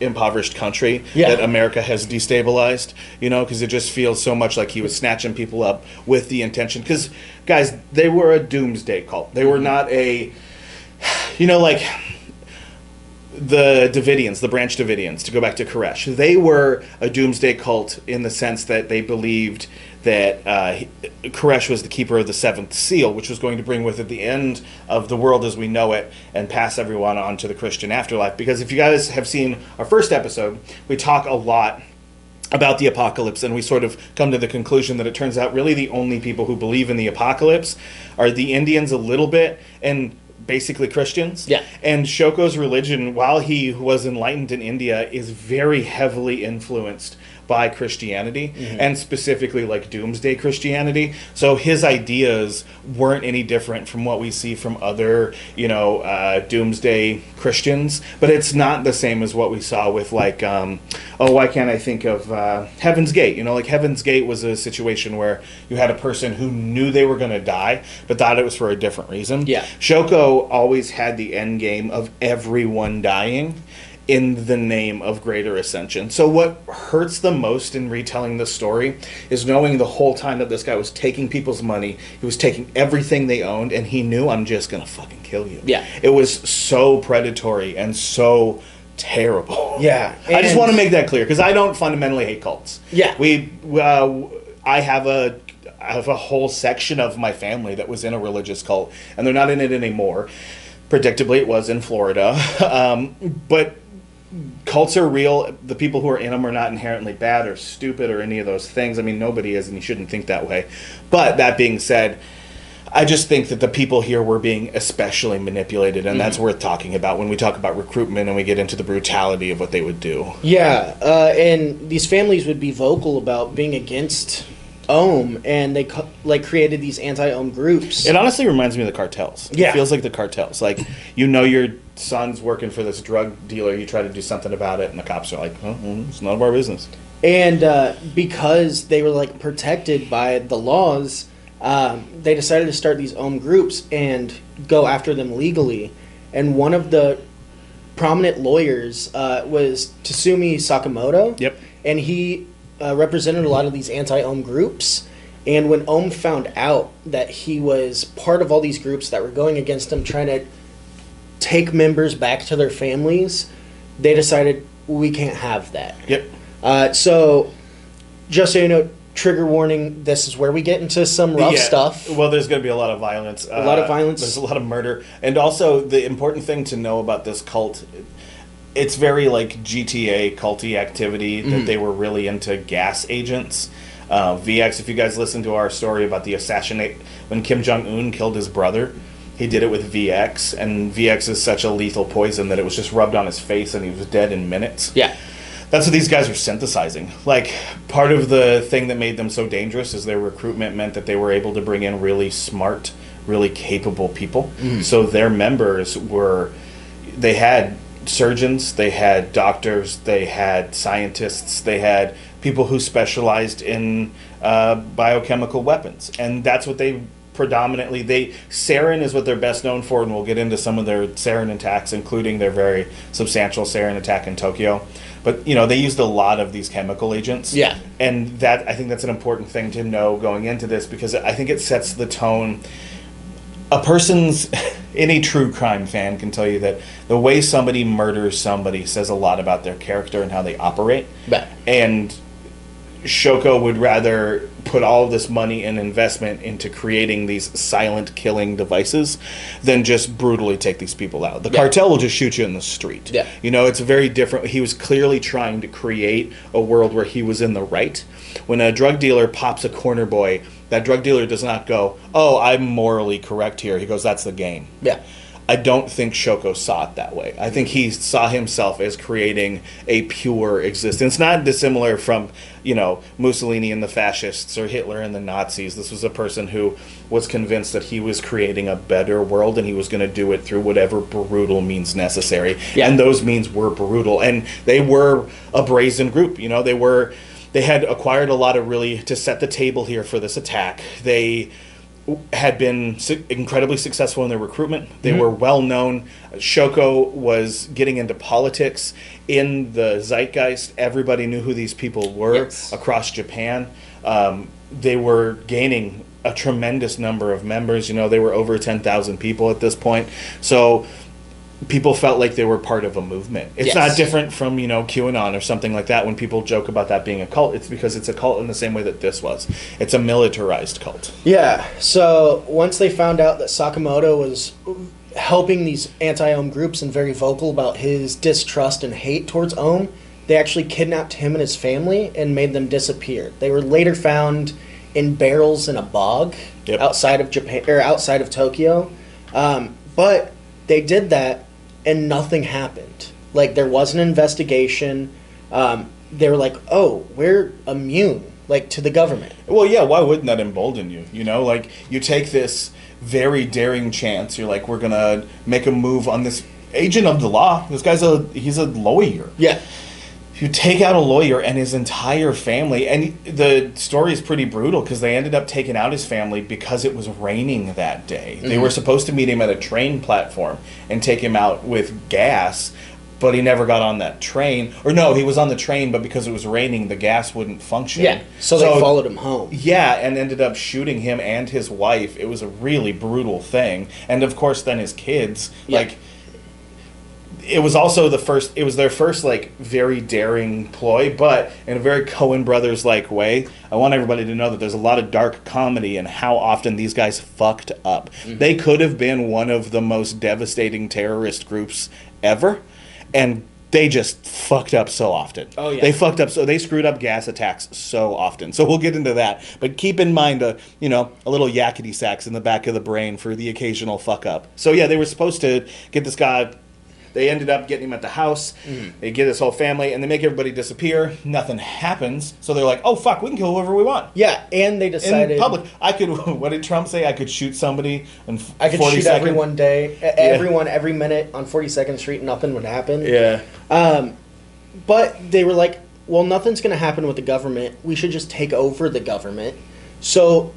Speaker 2: impoverished country
Speaker 1: Yeah.
Speaker 2: that America has destabilized, you know, because it just feels so much like he was snatching people up with the intention. Because, guys, they were a doomsday cult. They were not a, you know, like the Davidians, the branch Davidians, to go back to Koresh, they were a doomsday cult in the sense that they believed that uh, Koresh was the keeper of the seventh seal, which was going to bring with it the end of the world as we know it and pass everyone on to the Christian afterlife. Because if you guys have seen our first episode, we talk a lot about the apocalypse and we sort of come to the conclusion that it turns out really the only people who believe in the apocalypse are the Indians a little bit and basically Christians.
Speaker 1: Yeah.
Speaker 2: And Shoko's religion, while he was enlightened in India, is very heavily influenced by Christianity and specifically like doomsday Christianity. So his ideas weren't any different from what we see from other, you know, uh, doomsday Christians, but it's not the same as what we saw with like, um, oh, why can't I think of uh, Heaven's Gate? You know, like Heaven's Gate was a situation where you had a person who knew they were going to die, but thought it was for a different reason.
Speaker 1: Yeah.
Speaker 2: Shoko always had the end game of everyone dying in the name of greater ascension. So what hurts the most in retelling the story is knowing the whole time that this guy was taking people's money, he was taking everything they owned and he knew I'm just going to fucking kill you.
Speaker 1: Yeah.
Speaker 2: It was so predatory and so terrible. <laughs>
Speaker 1: Yeah,
Speaker 2: I just want to make that clear because I don't fundamentally hate cults.
Speaker 1: Yeah.
Speaker 2: we. Uh, I have a. I have a whole section of my family that was in a religious cult, and they're not in it anymore. Predictably, it was in Florida, <laughs> um, but cults are real. The people who are in them are not inherently bad or stupid or any of those things. I mean, nobody is, and you shouldn't think that way. But that being said, I just think that the people here were being especially manipulated, and that's worth talking about when we talk about recruitment and we get into the brutality of what they would do.
Speaker 1: Yeah, uh, and these families would be vocal about being against Ohm, and they co- like created these anti-Ohm groups.
Speaker 2: It honestly reminds me of the cartels.
Speaker 1: Yeah.
Speaker 2: It feels like the cartels. Like, you know, your son's working for this drug dealer, you try to do something about it, and the cops are like, oh, it's none of our business.
Speaker 1: and uh, because they were like protected by the laws, um, they decided to start these Ohm groups and go after them legally. And one of the prominent lawyers uh, was Tatsumi Sakamoto.
Speaker 2: Yep.
Speaker 1: and he uh, represented a lot of these anti-ohm groups and when ohm found out that he was part of all these groups that were going against him trying to take members back to their families they decided we can't have that
Speaker 2: Yep.
Speaker 1: uh, so just so you know trigger warning this is where we get into some rough
Speaker 2: Yeah.
Speaker 1: stuff
Speaker 2: Well, there's going to be a lot of violence. A
Speaker 1: lot of violence.
Speaker 2: There's a lot of murder, and also the important thing to know about this cult, it's very like GTA culty activity that they were really into gas agents. Uh, VX, if you guys listen to our story about the assassinate when Kim Jong Un killed his brother, he did it with VX, and VX is such a lethal poison that it was just rubbed on his face and he was dead in minutes.
Speaker 1: yeah
Speaker 2: That's what these guys are synthesizing. Like, part of the thing that made them so dangerous is their recruitment meant that they were able to bring in really smart, really capable people. So their members were, they had surgeons, they had doctors, they had scientists, they had people who specialized in uh, biochemical weapons. And that's what they predominantly they sarin is what they're best known for and we'll get into some of their sarin attacks including their very substantial sarin attack in tokyo but you know they used a lot of these chemical agents
Speaker 1: Yeah.
Speaker 2: and that i think that's an important thing to know going into this because i think it sets the tone a person's <laughs> any true crime fan can tell you that the way somebody murders somebody says a lot about their character and how they operate
Speaker 1: Yeah.
Speaker 2: and Shoko would rather put all of this money and investment into creating these silent killing devices than just brutally take these people out. The
Speaker 1: Yeah.
Speaker 2: cartel will just shoot you in the street.
Speaker 1: Yeah.
Speaker 2: You know, it's very different. He was clearly trying to create a world where he was in the right. When a drug dealer pops a corner boy, that drug dealer does not go, "Oh, I'm morally correct here." He goes, "That's the game."
Speaker 1: yeah
Speaker 2: I don't think Shoko saw it that way. I think he saw himself as creating a pure existence, not dissimilar from, you know, Mussolini and the fascists or Hitler and the Nazis. This was a person who was convinced that he was creating a better world and he was going to do it through whatever brutal means necessary.
Speaker 1: Yeah.
Speaker 2: And those means were brutal. And they were a brazen group, you know, they were they had acquired a lot of really to set the table here for this attack. They had been su- incredibly successful in their recruitment. They were well known. Shoko was getting into politics in the zeitgeist. Everybody knew who these people were
Speaker 1: Yes.
Speaker 2: across Japan. Um, they were gaining a tremendous number of members. You know, they were over 10,000 people at this point. So people felt like they were part of a movement. It's
Speaker 1: Yes.
Speaker 2: not different from, you know, QAnon or something like that when people joke about that being a cult. It's because it's a cult in the same way that this was. It's a militarized cult.
Speaker 1: Yeah. So once they found out that Sakamoto was helping these anti-Ohm groups and very vocal about his distrust and hate towards Ohm, they actually kidnapped him and his family and made them disappear. They were later found in barrels in a bog
Speaker 2: Yep.
Speaker 1: outside of Japan or outside of Tokyo. Um, but they did that and nothing happened. Like there was an investigation. Um, they were like, "Oh, we're immune." Like to the government.
Speaker 2: Well, yeah, why wouldn't that embolden you? You know, like you take this very daring chance. You're like, we're gonna make a move on this agent of the law. This guy's a he's a lawyer.
Speaker 1: Yeah.
Speaker 2: You take out a lawyer and his entire family, and the story is pretty brutal because they ended up taking out his family because it was raining that day. They mm-hmm. were supposed to meet him at a train platform and take him out with gas, but he never got on that train. Or no, he was on the train, but because it was raining, the gas wouldn't function.
Speaker 1: Yeah. So, they followed him home.
Speaker 2: Yeah, and ended up shooting him and his wife. It was a really brutal thing. And of course, then his kids.
Speaker 1: Yeah.
Speaker 2: Like, it was also the first. It was their first like very daring ploy, but in a very Cohen Brothers like way. I want everybody to know that there's a lot of dark comedy and how often these guys fucked up.
Speaker 1: Mm-hmm.
Speaker 2: They could have been one of the most devastating terrorist groups ever, and they just fucked up so often.
Speaker 1: Oh, yeah.
Speaker 2: They fucked up so they screwed up gas attacks so often. So we'll get into that. But keep in mind a you know a little yakety sax in the back of the brain for the occasional fuck up. So yeah, they were supposed to get this guy. They ended up getting him at the house.
Speaker 1: Mm-hmm.
Speaker 2: They get his whole family, and they make everybody disappear. Nothing happens. So they're like, "Oh fuck, we can kill whoever we want."
Speaker 1: Yeah, and they
Speaker 2: In
Speaker 1: decided
Speaker 2: public, I could. <laughs> What did Trump say? I could shoot somebody in f-
Speaker 1: I could
Speaker 2: 40
Speaker 1: shoot
Speaker 2: seconds?
Speaker 1: everyone day, e- everyone every minute on 42nd Street. Nothing would happen.
Speaker 2: Yeah.
Speaker 1: But they were like, well, nothing's going to happen with the government. We should just take over the government. So,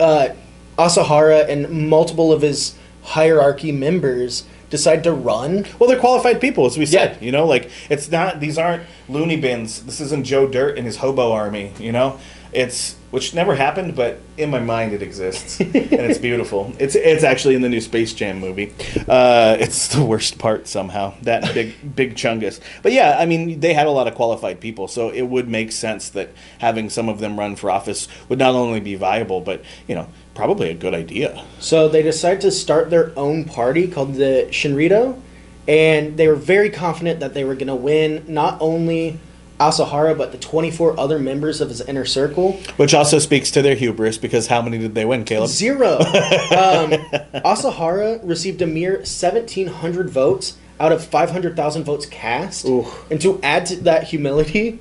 Speaker 1: uh, Asahara and multiple of his hierarchy members decide to run.
Speaker 2: Well, they're qualified people, as we said.
Speaker 1: Yeah.
Speaker 2: You know, like it's not; these aren't loony bins. This isn't Joe Dirt and his hobo army. You know, it's which never happened, but in my mind it exists, and it's beautiful. <laughs> It's it's actually in the new Space Jam movie. Uh, it's the worst part somehow. That big big chungus. But yeah, I mean, they had a lot of qualified people, so it would make sense that having some of them run for office would not only be viable, but you know, probably a good idea.
Speaker 1: So they decide to start their own party called the Shinrito, and they were very confident that they were going to win not only Asahara but the 24 other members of his inner circle.
Speaker 2: Which also speaks to their hubris, because how many did they win, Caleb?
Speaker 1: Zero. <laughs> um, Asahara received a mere 1,700 votes out of 500,000 votes cast.
Speaker 2: Ooh.
Speaker 1: And to add to that humility,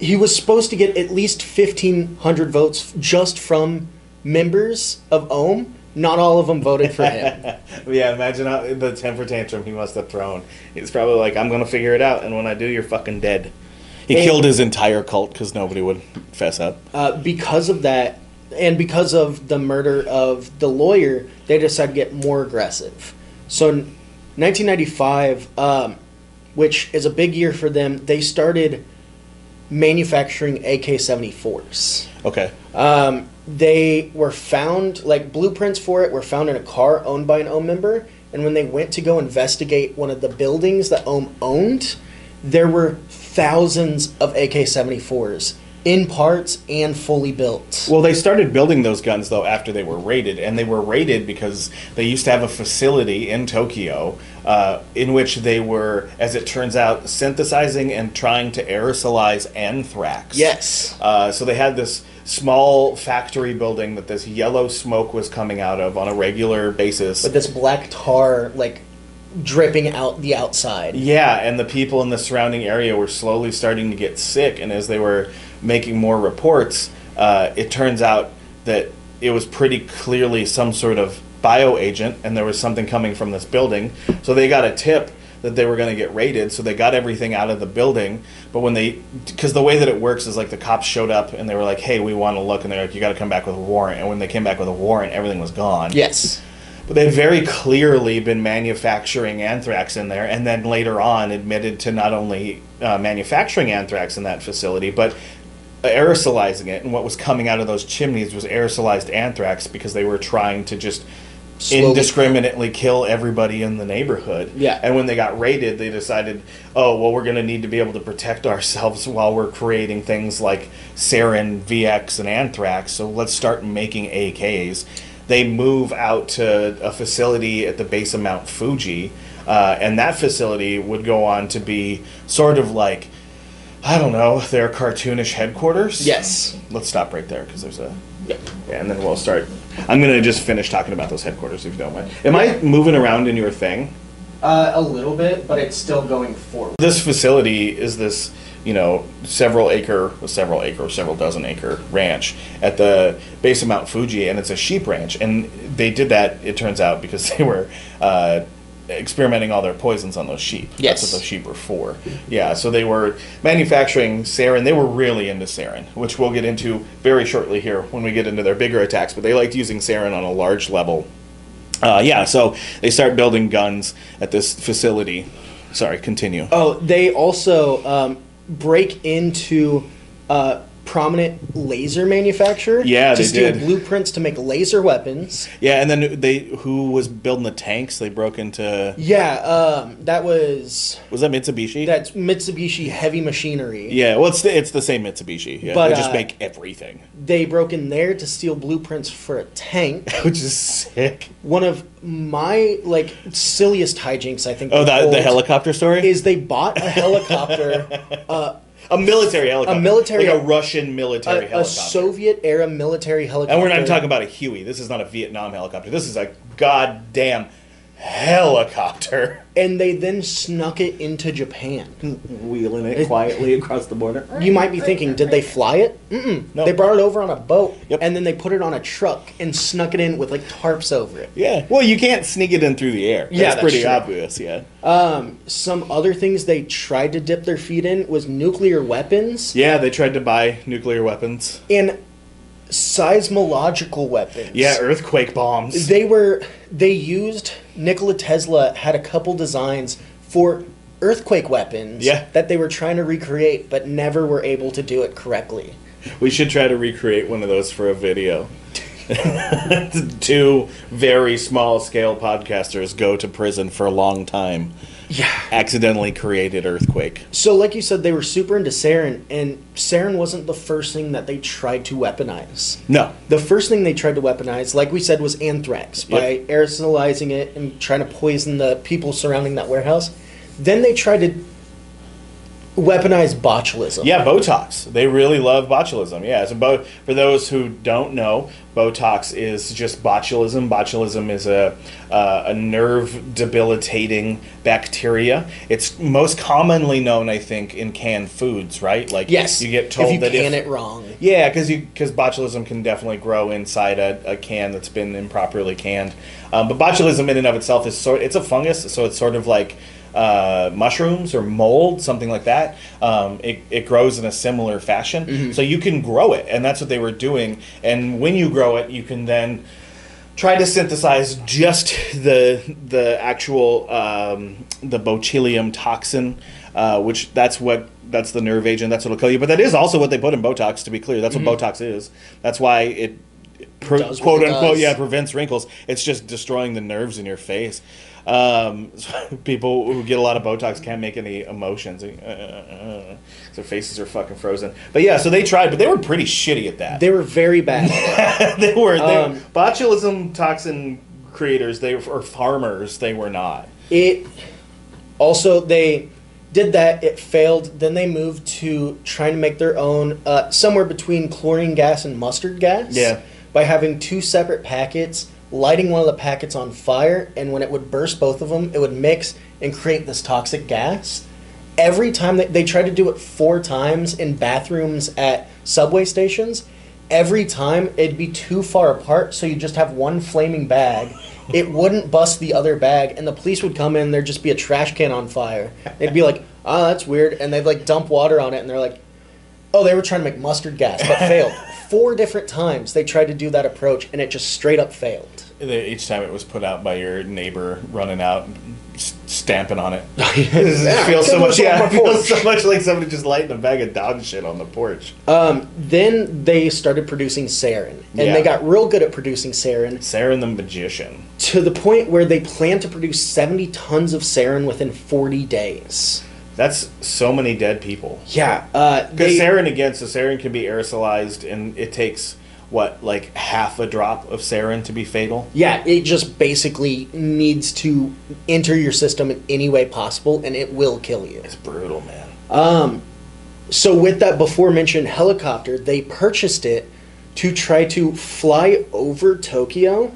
Speaker 1: he was supposed to get at least 1,500 votes just from members of Ohm. Not all of them voted for him. <laughs>
Speaker 2: Yeah, imagine how, the temper tantrum he must have thrown. He's probably like, "I'm gonna figure it out, and when I do, you're fucking dead." He
Speaker 1: And-
Speaker 2: killed his entire cult because nobody would fess up.
Speaker 1: uh, because of that, and because of the murder of the lawyer, they decided to get more aggressive. So, in 1995, um, which is a big year for them, they started manufacturing AK-74s.
Speaker 2: Okay,
Speaker 1: Um, they were found, like blueprints for it, were found in a car owned by an Ohm member. And when they went to go investigate one of the buildings that Ohm owned, there were thousands of AK 74s in parts and fully built.
Speaker 2: well, they started building those guns though after they were raided, and they were raided because they used to have a facility in Tokyo uh, in which they were, as it turns out, synthesizing and trying to aerosolize anthrax.
Speaker 1: yes.
Speaker 2: Uh, so they had this small factory building that this yellow smoke was coming out of on a regular basis.
Speaker 1: With this black tar, like, dripping out the outside.
Speaker 2: Yeah, and the people in the surrounding area were slowly starting to get sick, and as they were making more reports, uh, it turns out that it was pretty clearly some sort of bioagent, and there was something coming from this building. So they got a tip that they were going to get raided, so they got everything out of the building. But when they, because the way that it works is like the cops showed up and they were like, "Hey, we want to look," and they're like, "You got to come back with a warrant." And when they came back with a warrant, everything was gone.
Speaker 1: Yes.
Speaker 2: But they've very clearly been manufacturing anthrax in there, and then later on admitted to not only uh, manufacturing anthrax in that facility, but aerosolizing it. And what was coming out of those chimneys was aerosolized anthrax because they were trying to just
Speaker 1: Slowly-
Speaker 2: indiscriminately kill everybody in the neighborhood.
Speaker 1: Yeah.
Speaker 2: And when they got raided, they decided, oh, well, we're going to need to be able to protect <laughs> ourselves while we're creating things like sarin, VX, and anthrax. So let's start making AKs. They move out to a facility at the base of Mount Fuji. Uh, and that facility would go on to be sort of like, I don't know, their cartoonish headquarters.
Speaker 1: Yes.
Speaker 2: Let's stop right there because there's a.
Speaker 1: Yeah.
Speaker 2: Yeah, and then we'll start. I'm gonna just finish talking about those headquarters if you don't mind. Am I moving around in your thing?
Speaker 1: Uh, a little bit, but it's still going forward.
Speaker 2: This facility is this, you know, several acre, several acre, several dozen acre ranch at the base of Mount Fuji, and it's a sheep ranch. And they did that, it turns out, because <laughs> they were uh, experimenting all their poisons on those sheep.
Speaker 1: Yes.
Speaker 2: That's what those sheep were for. Yeah, so they were manufacturing sarin. They were really into sarin, which we'll get into very shortly here when we get into their bigger attacks. But they liked using sarin on a large level. Uh, yeah, so they start building guns at this facility. Sorry, continue.
Speaker 1: Oh, they also um, break into uh, prominent laser manufacturer.
Speaker 2: Yeah,
Speaker 1: to
Speaker 2: they
Speaker 1: steal
Speaker 2: did.
Speaker 1: blueprints to make laser weapons.
Speaker 2: Yeah, and then they who was building the tanks? They broke into
Speaker 1: Yeah, um, that was
Speaker 2: was that Mitsubishi?
Speaker 1: that's Mitsubishi Heavy Machinery.
Speaker 2: yeah, well, it's the, it's the same Mitsubishi. Yeah,
Speaker 1: But,
Speaker 2: they just
Speaker 1: uh,
Speaker 2: make everything,
Speaker 1: They broke in there to steal blueprints for a tank. <laughs>
Speaker 2: which is sick.
Speaker 1: One of my like silliest hijinks, I think.
Speaker 2: Oh, that the helicopter story
Speaker 1: is they bought a helicopter, <laughs> uh,
Speaker 2: a military helicopter,
Speaker 1: military-
Speaker 2: like a Russian military
Speaker 1: a, a. Soviet era military helicopter.
Speaker 2: and we're not talking about a Huey. This is not a Vietnam helicopter. This is a goddamn helicopter.
Speaker 1: And they then snuck it into Japan.
Speaker 2: Wheeling it quietly across the border.
Speaker 1: You might be thinking, did they fly it? Mm-mm.
Speaker 2: No.
Speaker 1: They brought it over on a boat,
Speaker 2: Yep.
Speaker 1: and then they put it on a truck and snuck it in with like tarps over it.
Speaker 2: Yeah. Well, you can't sneak it in through the air.
Speaker 1: Yeah, that's
Speaker 2: pretty
Speaker 1: true.
Speaker 2: obvious. Yeah.
Speaker 1: Um, some other things they tried to dip their feet in was nuclear weapons
Speaker 2: Yeah, they tried to buy nuclear weapons.
Speaker 1: and seismological weapons.
Speaker 2: Yeah, earthquake bombs.
Speaker 1: they were they used Nikola Tesla had a couple designs for earthquake weapons
Speaker 2: Yeah.
Speaker 1: that they were trying to recreate but never were able to do it correctly.
Speaker 2: We should try to recreate one of those for a video. <laughs> Two very small scale podcasters go to prison for a long time.
Speaker 1: Yeah.
Speaker 2: Accidentally created earthquake.
Speaker 1: So like you said they were super into sarin and sarin wasn't the first thing that they tried to weaponize.
Speaker 2: No.
Speaker 1: The first thing they tried to weaponize, like we said, was anthrax by aerosolizing it and trying to poison the people surrounding that warehouse. Then they tried to weaponize botulism.
Speaker 2: Yeah, Botox. They really love botulism. Yeah, so bo- for those who don't know, Botox is just botulism. Botulism is a uh, a nerve debilitating bacteria. It's most commonly known, I think, in canned foods. Right? Like
Speaker 1: Yes.
Speaker 2: you get told
Speaker 1: if you
Speaker 2: that
Speaker 1: can
Speaker 2: if,
Speaker 1: it wrong.
Speaker 2: Yeah, because you because botulism can definitely grow inside a, a can that's been improperly canned. Um, but botulism in and of itself is sort it's a fungus, so it's sort of like uh, mushrooms or mold, something like that. Um, it, it grows in a similar fashion, so you can grow it, and that's what they were doing. And when you grow it, you can then try to synthesize just <laughs> the the actual um, the botulinum toxin, uh, which that's what that's the nerve agent. That's what'll kill you. But that is also what they put in Botox. To be clear, that's what Botox is. That's why it. Pre- quote unquote, yeah, prevents wrinkles. It's just destroying the nerves in your face. Um, <laughs> people who get a lot of Botox can't make any emotions. Uh, uh, uh, their faces are fucking frozen. But yeah, so they tried, but they were pretty shitty at that
Speaker 1: They were very bad. <laughs>
Speaker 2: they were they,
Speaker 1: Um,
Speaker 2: botulism toxin creators. They were or farmers. They were not.
Speaker 1: it also they did that. It failed. Then they moved to trying to make their own uh, somewhere between chlorine gas and mustard gas.
Speaker 2: Yeah.
Speaker 1: By having two separate packets, lighting one of the packets on fire, and when it would burst both of them, it would mix and create this toxic gas. Every time they, they tried to do it four times in bathrooms at subway stations, every time it'd be too far apart, so you just have one flaming bag. It wouldn't bust the other bag, and the police would come in. There'd just be a trash can on fire. They'd be like, "Oh, that's weird," and they'd like dump water on it, and they're like, "Oh, they were trying to make mustard gas, but failed." <laughs> Four different times they tried to do that approach, and it just straight up failed.
Speaker 2: Each time it was put out by your neighbor running out, s- stamping on it. <laughs>
Speaker 1: Yeah, <laughs>
Speaker 2: it feels so much. Yeah, it feels so much like somebody just lighting a bag of dog shit on the porch.
Speaker 1: Um, then they started producing sarin, and
Speaker 2: Yeah.
Speaker 1: they got real good at producing sarin
Speaker 2: Sarin the magician.
Speaker 1: to the point where they plan to produce 70 tons of sarin within 40 days.
Speaker 2: That's so many dead people.
Speaker 1: Yeah, uh,
Speaker 2: Because
Speaker 1: they,
Speaker 2: sarin again, so sarin can be aerosolized, and it takes what like half a drop of sarin to be fatal.
Speaker 1: yeah, it just basically needs to enter your system in any way possible, and it will kill you.
Speaker 2: It's brutal, man.
Speaker 1: Um, so with that before mentioned helicopter, they purchased it to try to fly over Tokyo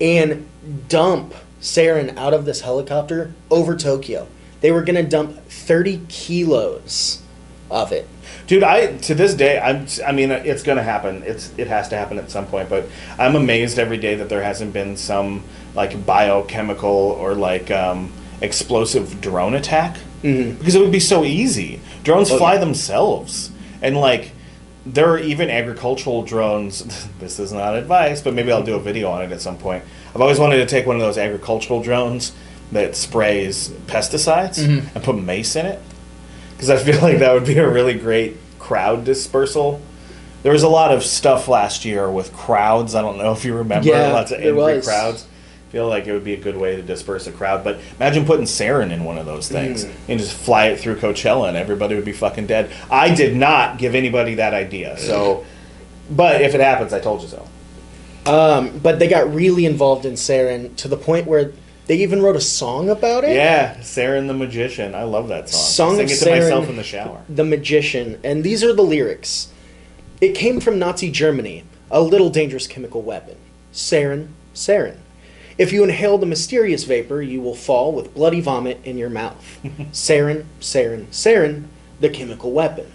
Speaker 1: and dump sarin out of this helicopter over Tokyo. They were gonna dump 30 kilos of it.
Speaker 2: Dude, I to this day, I'm. I mean, it's gonna happen. It's it has to happen at some point. But I'm amazed every day that there hasn't been some like biochemical or like um, explosive drone attack
Speaker 1: Mhm.
Speaker 2: because it would be so easy. Drones
Speaker 1: Oh,
Speaker 2: fly themselves, and like there are even agricultural drones. <laughs> This is not advice, but maybe I'll do a video on it at some point. I've always wanted to take one of those agricultural drones that sprays pesticides
Speaker 1: Mhm.
Speaker 2: and put mace in it because I feel like that would be a really great crowd dispersal there was a lot of stuff last year with crowds. I don't know if you remember
Speaker 1: Yeah,
Speaker 2: lots of angry
Speaker 1: was.
Speaker 2: crowds. Feel like it would be a good way to disperse a crowd, but imagine putting sarin in one of those things
Speaker 1: Mm.
Speaker 2: and just fly it through Coachella, and everybody would be fucking dead. I did not give anybody that idea, so. But if it happens, I told you so.
Speaker 1: Um, but they got really involved in sarin to the point where they even wrote a song about it.
Speaker 2: Yeah, Sarin the Magician. I love that song.
Speaker 1: Song
Speaker 2: Sing it to
Speaker 1: Sarin.
Speaker 2: myself in the shower.
Speaker 1: The Magician, and these are the lyrics. It came from Nazi Germany, a little dangerous chemical weapon. Sarin, sarin. If you inhale the mysterious vapor, you will fall with bloody vomit in your mouth. <laughs> sarin, sarin, sarin, the chemical weapon.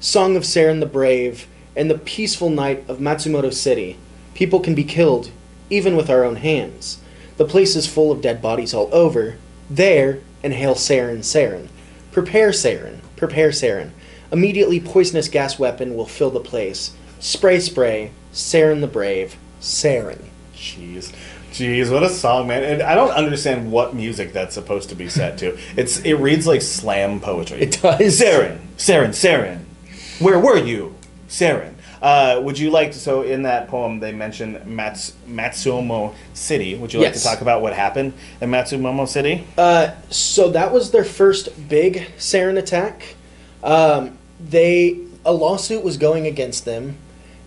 Speaker 1: Song of Sarin the Brave, and the peaceful night of Matsumoto City. People can be killed, even with our own hands. The place is full of dead bodies all over. There, inhale sarin, sarin. Prepare sarin, prepare sarin. Immediately, poisonous gas weapon will fill the place. Spray, spray, sarin the brave, sarin.
Speaker 2: Jeez. Jeez, what a song, man. And I don't understand what music that's supposed to be set to. It's it reads like slam poetry.
Speaker 1: It does.
Speaker 2: Saren, Saren, Saren. Where were you? Saren. Uh, would you like to, so in that poem they mention Mats, Matsumoto City. Would you like
Speaker 1: Yes.
Speaker 2: to talk about what happened in Matsumoto City?
Speaker 1: Uh, so that was their first big sarin attack. Um, they a lawsuit was going against them,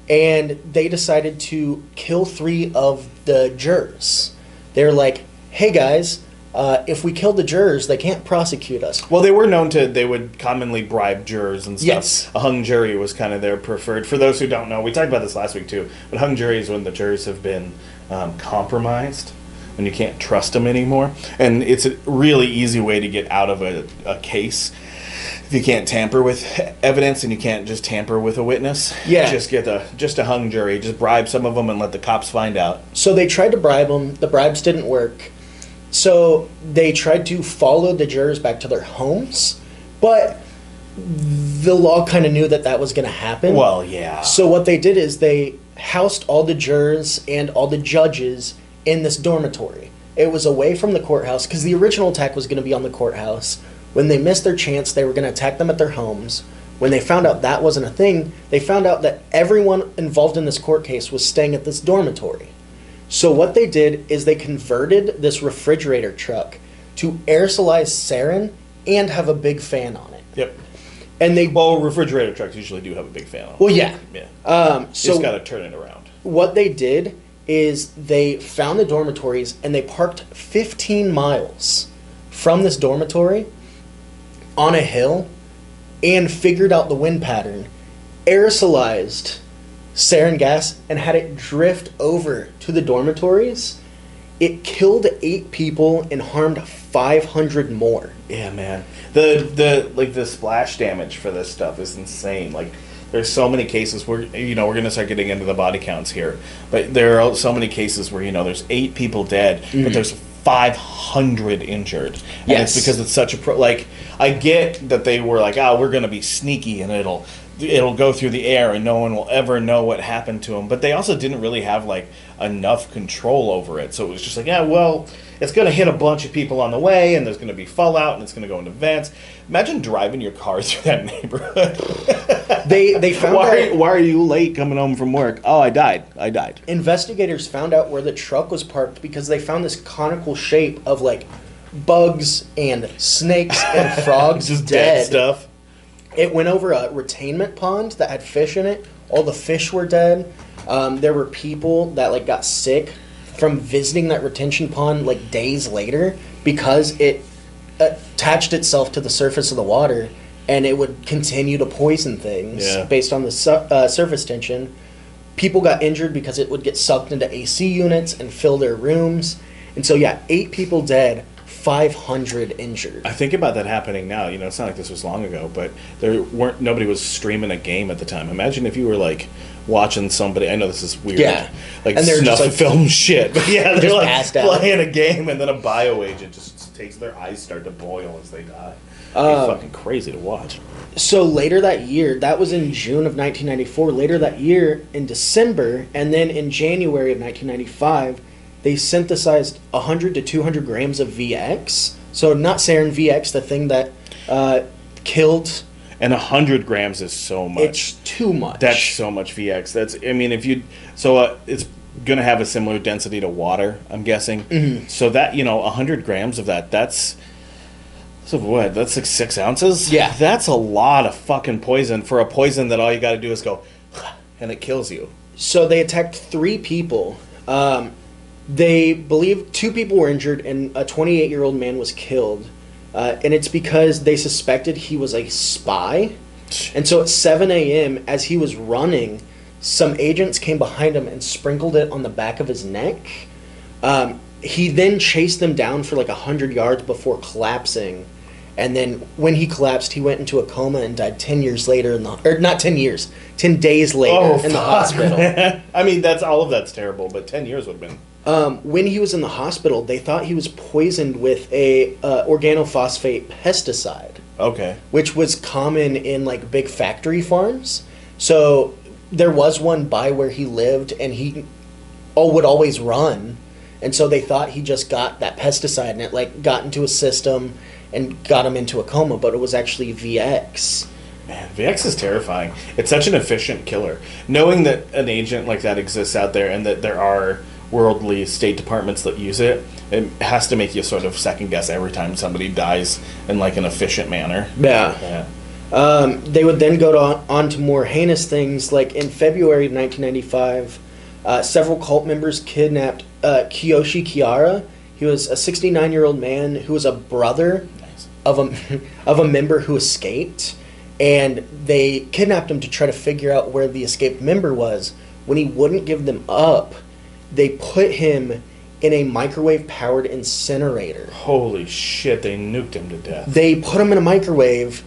Speaker 1: and they decided to kill three of the jurors. They're like, "Hey guys, uh, if we kill the jurors, they can't prosecute us."
Speaker 2: Well, they were known to. They would commonly bribe jurors and stuff.
Speaker 1: Yes.
Speaker 2: A hung jury was kind of their preferred. For those who don't know, we talked about this last week too. But hung jury is when the jurors have been um, compromised, when you can't trust them anymore, and it's a really easy way to get out of a, a case. If you can't tamper with evidence and you can't just tamper with a witness,
Speaker 1: Yeah.
Speaker 2: just get a just a hung jury, just bribe some of them and let the cops find out.
Speaker 1: So they tried to bribe them. The bribes didn't work. So they tried to follow the jurors back to their homes, but the law kind of knew that that was going to happen.
Speaker 2: Well, yeah.
Speaker 1: So what they did is they housed all the jurors and all the judges in this dormitory. It was away from the courthouse because the original attack was going to be on the courthouse. When they missed their chance, they were going to attack them at their homes. When they found out that wasn't a thing, they found out that everyone involved in this court case was staying at this dormitory. So what they did is they converted this refrigerator truck to aerosolize sarin and have a big fan on it.
Speaker 2: yep.
Speaker 1: And they
Speaker 2: Well, refrigerator trucks usually do have a big fan on. them.
Speaker 1: well yeah.
Speaker 2: yeah.
Speaker 1: Um, so
Speaker 2: just got to turn it around.
Speaker 1: what they did is they found the dormitories and they parked 15 miles from this dormitory on a hill and figured out the wind pattern, aerosolized sarin gas, and had it drift over to the dormitories. It killed eight people and harmed 500 more.
Speaker 2: Yeah, man. The the like the splash damage for this stuff is insane. Like there's so many cases where you know we're gonna start getting into the body counts here, but there are so many cases where you know there's eight people dead, but there's 500 injured. And
Speaker 1: Mm-hmm. Yes.
Speaker 2: it's because it's such a pro. Like I get that they were like, oh, we're gonna be sneaky and it'll it'll go through the air and no one will ever know what happened to them. But they also didn't really have like enough control over it, so it was just like, yeah, well. It's going to hit a bunch of people on the way, and there's going to be fallout, and it's going to go into vents. Imagine driving your car <laughs> through that neighborhood.
Speaker 1: They they <laughs> found
Speaker 2: why,
Speaker 1: out
Speaker 2: why are you late coming home from work? Oh, I died. I died.
Speaker 1: investigators found out where the truck was parked because they found this conical shape of like bugs and snakes and <laughs> frogs
Speaker 2: Just dead stuff.
Speaker 1: It went over a retainment pond that had fish in it. All the fish were dead. Um, there were people that like got sick from visiting that retention pond like days later because it attached itself to the surface of the water and it would continue to poison things
Speaker 2: Yeah.
Speaker 1: based on the su- uh, surface tension. People got injured because it would get sucked into AC units and fill their rooms. And so, yeah, eight people dead, 500 injured.
Speaker 2: I think about that happening now. You know, it's not like this was long ago, but there weren't nobody was streaming a game at the time. Imagine if you were like watching somebody. I know this is weird.
Speaker 1: Yeah.
Speaker 2: like
Speaker 1: And they're
Speaker 2: snuff
Speaker 1: just, like,
Speaker 2: film shit. <laughs> But yeah, they're like
Speaker 1: out.
Speaker 2: playing a game, and then a bio agent just takes their eyes start to boil as they die.
Speaker 1: Um,
Speaker 2: it's fucking crazy to watch.
Speaker 1: So later that year, that was in June of 1994. Later that year, in December, and then in January of 1995, they synthesized 100 to 200 grams of VX. So not sarin VX, the thing that uh, killed
Speaker 2: and hundred grams is so much.
Speaker 1: It's too much.
Speaker 2: That's so much VX. That's I mean, if you so uh, it's going to have a similar density to water. I'm guessing.
Speaker 1: Mm-hmm.
Speaker 2: So that you know, hundred grams of that. That's so what? That's like six ounces.
Speaker 1: Yeah.
Speaker 2: that's a lot of fucking poison for a poison that all you got to do is go, <sighs> and it kills you.
Speaker 1: So they attacked three people. Um, they believe two people were injured and a 28 year old man was killed. Uh, and it's because they suspected he was a spy. And so at 7 a.m., as he was running, some agents came behind him and sprinkled it on the back of his neck. Um, he then chased them down for like 100 yards before collapsing. And then when he collapsed, he went into a coma and died 10 years later in the, or not 10 years, 10 days later in the hospital. <laughs>
Speaker 2: I mean, that's all of that's terrible, but ten years would have been.
Speaker 1: Um, when he was in the hospital, they thought he was poisoned with a uh, organophosphate pesticide,
Speaker 2: Okay.
Speaker 1: which was common in like big factory farms. So there was one by where he lived, and he oh would always run, and so they thought he just got that pesticide and it like got into his system and got him into a coma, but it was actually VX.
Speaker 2: Man, VX is terrifying. It's such an efficient killer. Knowing that an agent like that exists out there and that there are worldly state departments that use it, it has to make you sort of second guess every time somebody dies in like an efficient manner.
Speaker 1: Yeah.
Speaker 2: Yeah.
Speaker 1: Um, they would then go to, on to more heinous things, like in February of 1995, uh, several cult members kidnapped uh, Kiyoshi Kiara. He was a 69 year old man who was a brother
Speaker 2: Nice.
Speaker 1: of a of a member who escaped, and they kidnapped him to try to figure out where the escaped member was. When he wouldn't give them up, they put him in a microwave powered incinerator.
Speaker 2: Holy shit, they nuked him to death.
Speaker 1: They put him in a microwave,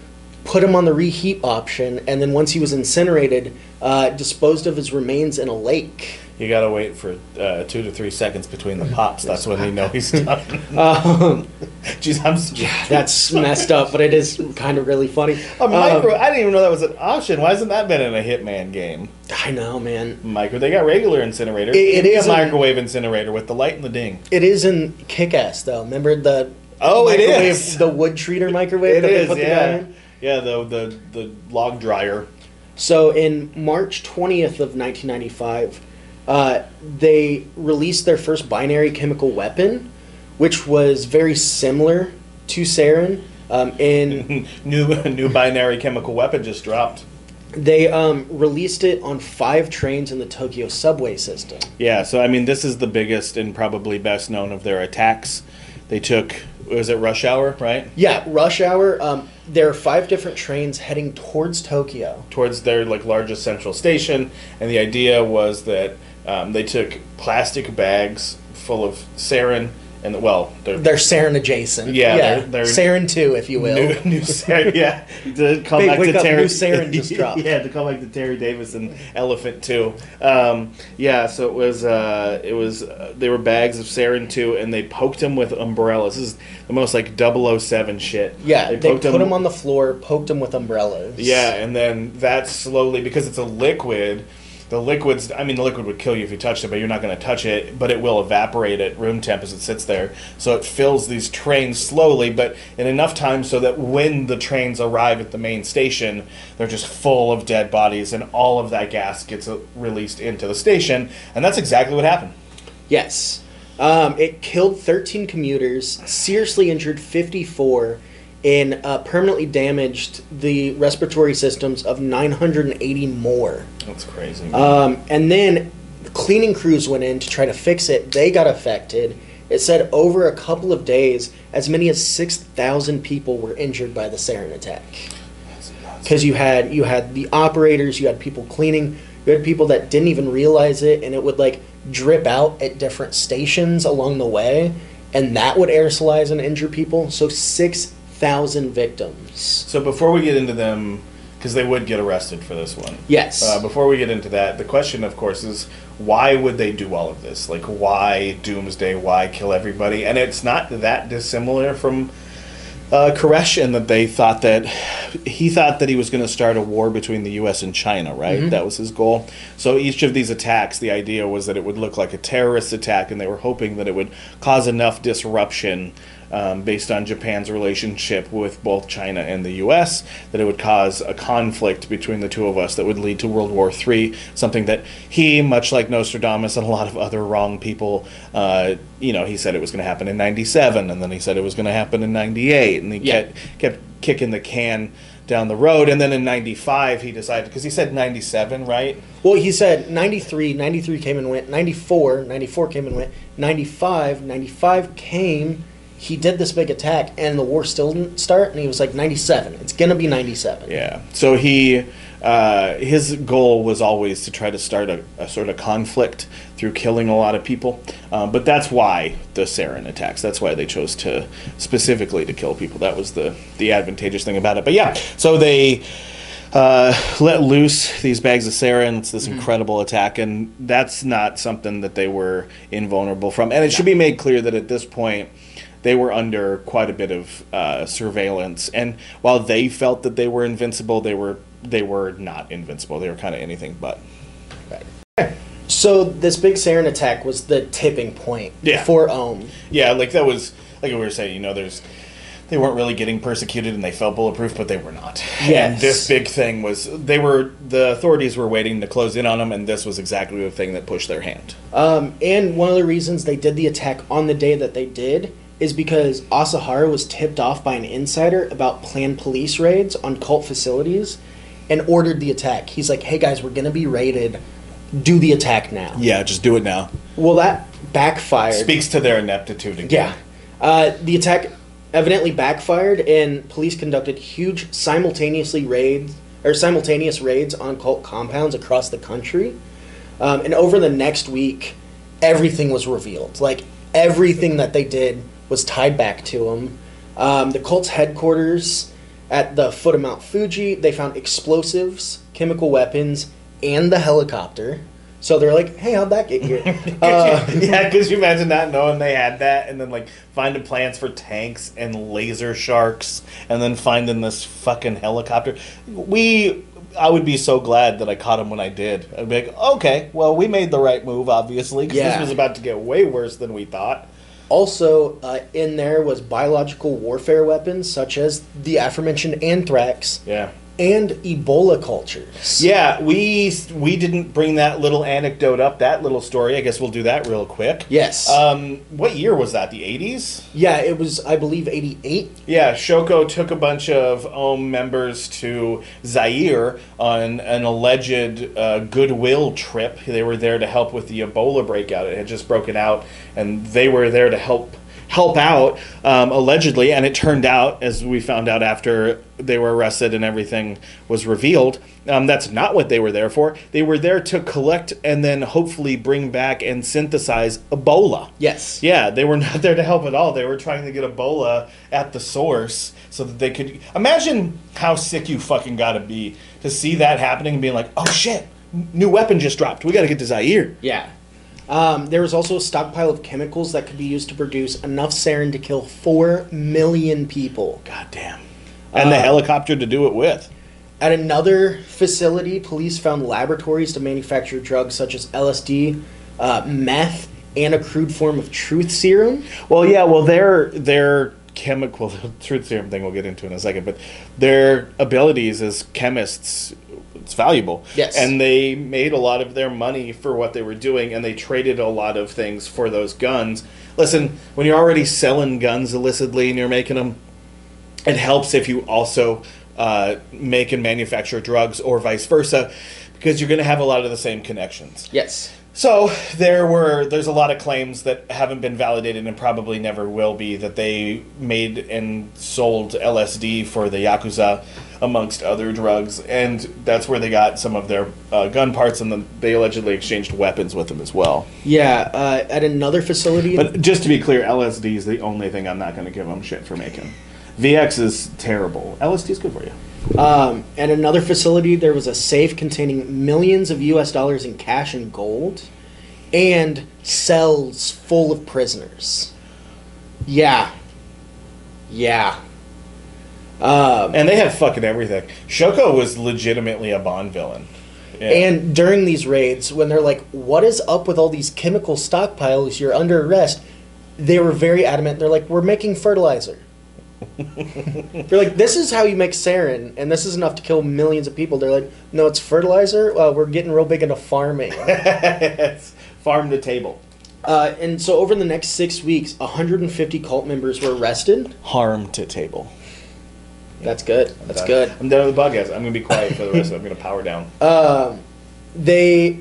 Speaker 1: put him on the reheat option, and then once he was incinerated, uh, disposed of his remains in a lake.
Speaker 2: You gotta wait for uh, two to three seconds between the pops. That's when you know he's done. <laughs>
Speaker 1: Um, <laughs>
Speaker 2: Jeez, I'm. s-
Speaker 1: that's messed up, but it is kind of really funny.
Speaker 2: A micro.
Speaker 1: Um,
Speaker 2: I didn't even know that was an option. Why hasn't that been in a Hitman game?
Speaker 1: I know, man.
Speaker 2: Micro. They got regular incinerator.
Speaker 1: It- it is
Speaker 2: a
Speaker 1: in-
Speaker 2: microwave incinerator with the light and the ding.
Speaker 1: It is in Kick Ass, though. Remember the
Speaker 2: Oh, it
Speaker 1: microwave, the wood treater microwave
Speaker 2: It
Speaker 1: that they
Speaker 2: is,
Speaker 1: put the guy
Speaker 2: yeah.
Speaker 1: in?
Speaker 2: Yeah, the the the log dryer.
Speaker 1: So in March 20th of 1995, uh, they released their first binary chemical weapon, which was very similar to sarin. Um, and <laughs>
Speaker 2: new new binary chemical weapon just dropped.
Speaker 1: they um, released it on five trains in the Tokyo subway system.
Speaker 2: Yeah, so I mean, this is the biggest and probably best known of their attacks. They took was it Rush Hour, right?
Speaker 1: Yeah, rush hour. Um, there are five different trains heading towards Tokyo.
Speaker 2: towards their like largest central station, and the idea was that um, they took plastic bags full of sarin and well, they're,
Speaker 1: They're sarin adjacent.
Speaker 2: Yeah, they're- they're-
Speaker 1: sarin two, if you will.
Speaker 2: new, new sarin, yeah. To come
Speaker 1: Big
Speaker 2: back to Terry,
Speaker 1: new sarin just <laughs> dropped.
Speaker 2: yeah, to call back to Terry Davis and Elephant too. Um, yeah, so it was uh, it was uh, they were bags of sarin too, and they poked him with umbrellas. This is the most like 007 shit.
Speaker 1: yeah, they,
Speaker 2: poked
Speaker 1: put
Speaker 2: him-
Speaker 1: them on the floor, poked them with umbrellas.
Speaker 2: Yeah, and then that slowly because it's a liquid. The liquids, I mean, the liquid would kill you if you touched it, but you're not going to touch it. But it will evaporate at room temp as it sits there. So it fills these trains slowly, but in enough time so that when the trains arrive at the main station, they're just full of dead bodies, and all of that gas gets uh, released into the station. And that's exactly what happened.
Speaker 1: Yes. Um, it killed 13 commuters, seriously injured 54, and uh, permanently damaged the respiratory systems of 980 more.
Speaker 2: That's crazy.
Speaker 1: Um, and then cleaning crews went in to try to fix it. They got affected. It said over a couple of days, as many as 6,000 people were injured by the sarin attack. Because you had you had the operators, you had people cleaning, you had people that didn't even realize it, and it would like drip out at different stations along the way, and that would aerosolize and injure people. So 6,000 victims.
Speaker 2: So before we get into them, because they would get arrested for this one.
Speaker 1: Yes.
Speaker 2: Uh, before we get into that, the question, of course, is why would they do all of this? Like, why Doomsday? Why kill everybody? And it's not that dissimilar from uh, Koresh in that they thought that he thought that he was going to start a war between the U.S. and China, right? That was his goal. So each of these attacks, the idea was that it would look like a terrorist attack, and they were hoping that it would cause enough disruption um, based on Japan's relationship with both China and the U.S., that it would cause a conflict between the two of us that would lead to World War III. Something that he, much like Nostradamus and a lot of other wrong people, uh, you know, he said it was going to happen in '97, and then he said it was going to happen in '98, and he
Speaker 1: Yeah.
Speaker 2: kept kept kicking the can down the road. And then in '95, he decided because he said '97, right?
Speaker 1: Well, he said 93, 93 came and went, 94, 94 came and went, 95, 95 came, he did this big attack, and the war still didn't start, and he was like, 97, it's gonna be 97.
Speaker 2: Yeah. So he, uh, his goal was always to try to start a, a sort of conflict through killing a lot of people. Um, but that's why the sarin attacks. That's why they chose to specifically to kill people. That was the the advantageous thing about it. But yeah, so they. Uh, let loose these bags of sarin. It's this incredible attack, and that's not something that they were invulnerable from. And it should be made clear that at this point, they were under quite a bit of uh, surveillance. And while they felt that they were invincible, they were they were not invincible. They were kind of anything but. Right.
Speaker 1: So this big sarin attack was the tipping point
Speaker 2: Yeah.
Speaker 1: for Ohm.
Speaker 2: Yeah, like that was like we were saying. You know, there's they weren't really getting persecuted, and they felt bulletproof, but they were not. And
Speaker 1: Yes.
Speaker 2: this big thing was they were the authorities were waiting to close in on them, and this was exactly the thing that pushed their hand.
Speaker 1: Um, and one of the reasons they did the attack on the day that they did is because Asahara was tipped off by an insider about planned police raids on cult facilities and ordered the attack. He's like, hey guys, we're going to be raided. Do the attack now.
Speaker 2: Yeah, just do it now.
Speaker 1: Well, that backfired.
Speaker 2: Speaks to their ineptitude. Again.
Speaker 1: Yeah. Uh, the attack evidently backfired, and police conducted huge simultaneously raids or simultaneous raids on cult compounds across the country. Um, and over the next week, everything was revealed. Like everything that they did was tied back to him. Um, the cult's headquarters at the foot of Mount Fuji, they found explosives, chemical weapons, and the helicopter. So they're like, "Hey, how'd that get here?" <laughs> Uh, <laughs>
Speaker 2: yeah, because you imagine not knowing they had that, and then like finding plans for tanks and laser sharks, and then finding this fucking helicopter. We, I would be so glad that I caught him when I did. I'd be like, okay, well, we made the right move, obviously, because
Speaker 1: Yeah.
Speaker 2: this was about to get way worse than we thought.
Speaker 1: Also, uh, in there was biological warfare weapons such as the aforementioned anthrax
Speaker 2: Yeah.
Speaker 1: And Ebola cultures.
Speaker 2: Yeah, we we didn't bring that little anecdote up, that little story. I guess we'll do that real quick.
Speaker 1: Yes.
Speaker 2: Um, what year was that? The eighties?
Speaker 1: yeah, it was, I believe, 88.
Speaker 2: Yeah, Shoko took a bunch of Aum members to Zaire on an alleged uh, goodwill trip. They were there to help with the Ebola breakout. It had just broken out, and they were there to help help out um, allegedly. And it turned out, as we found out after they were arrested and everything was revealed, um, that's not what they were there for. They were there to collect and then hopefully bring back and synthesize Ebola.
Speaker 1: Yes.
Speaker 2: Yeah, they were <laughs> not there to help at all. They were trying to get Ebola at the source so that they could imagine how sick you fucking gotta be to see that happening and being like, oh shit, new weapon just dropped. We gotta get to Zaire.
Speaker 1: Yeah. Um, there was also a stockpile of chemicals that could be used to produce enough sarin to kill 4 million people.
Speaker 2: God damn. And the
Speaker 1: Uh,
Speaker 2: helicopter to do it with.
Speaker 1: At another facility, police found laboratories to manufacture drugs such as LSD, uh, meth, and a crude form of truth serum.
Speaker 2: Well, yeah, well, their their chemical <laughs> truth serum thing we'll get into in a second, but their abilities as chemists it's valuable.
Speaker 1: Yes.
Speaker 2: and they made a lot of their money for what they were doing, and they traded a lot of things for those guns. Listen, when you're already selling guns illicitly and you're making them, it helps if you also uh, make and manufacture drugs or vice versa, because you're going to have a lot of the same connections.
Speaker 1: Yes.
Speaker 2: So there were there's a lot of claims that haven't been validated and probably never will be that they made and sold LSD for the yakuza amongst other drugs and that's where they got some of their uh, gun parts and then they allegedly exchanged weapons with them as well.
Speaker 1: Yeah, uh, at another facility.
Speaker 2: But just to be clear, LSD is the only thing I'm not going to give them shit for making. VX is terrible. LSD is good for you.
Speaker 1: Um, at another facility, there was a safe containing millions of U.S. dollars in cash and gold, and cells full of prisoners. Yeah. Yeah. Um,
Speaker 2: And they had fucking everything. Shoko was legitimately a Bond villain. Yeah.
Speaker 1: and during these raids, when they're like, "What is up with all these chemical stockpiles? You're under arrest." they were very adamant. They're like, we're making fertilizer. <laughs> They're like, this is how you make sarin, and this is enough to kill millions of people. They're like, no, it's fertilizer. Uh, we're getting real big into farming. <laughs>
Speaker 2: it's farm to table.
Speaker 1: Uh, and so over the next six weeks, 150 cult members were arrested.
Speaker 2: Harm to table.
Speaker 1: That's good. That's
Speaker 2: Done.
Speaker 1: good.
Speaker 2: I'm done with the podcast. I'm gonna be quiet for the rest of it. I'm gonna power down.
Speaker 1: Um, they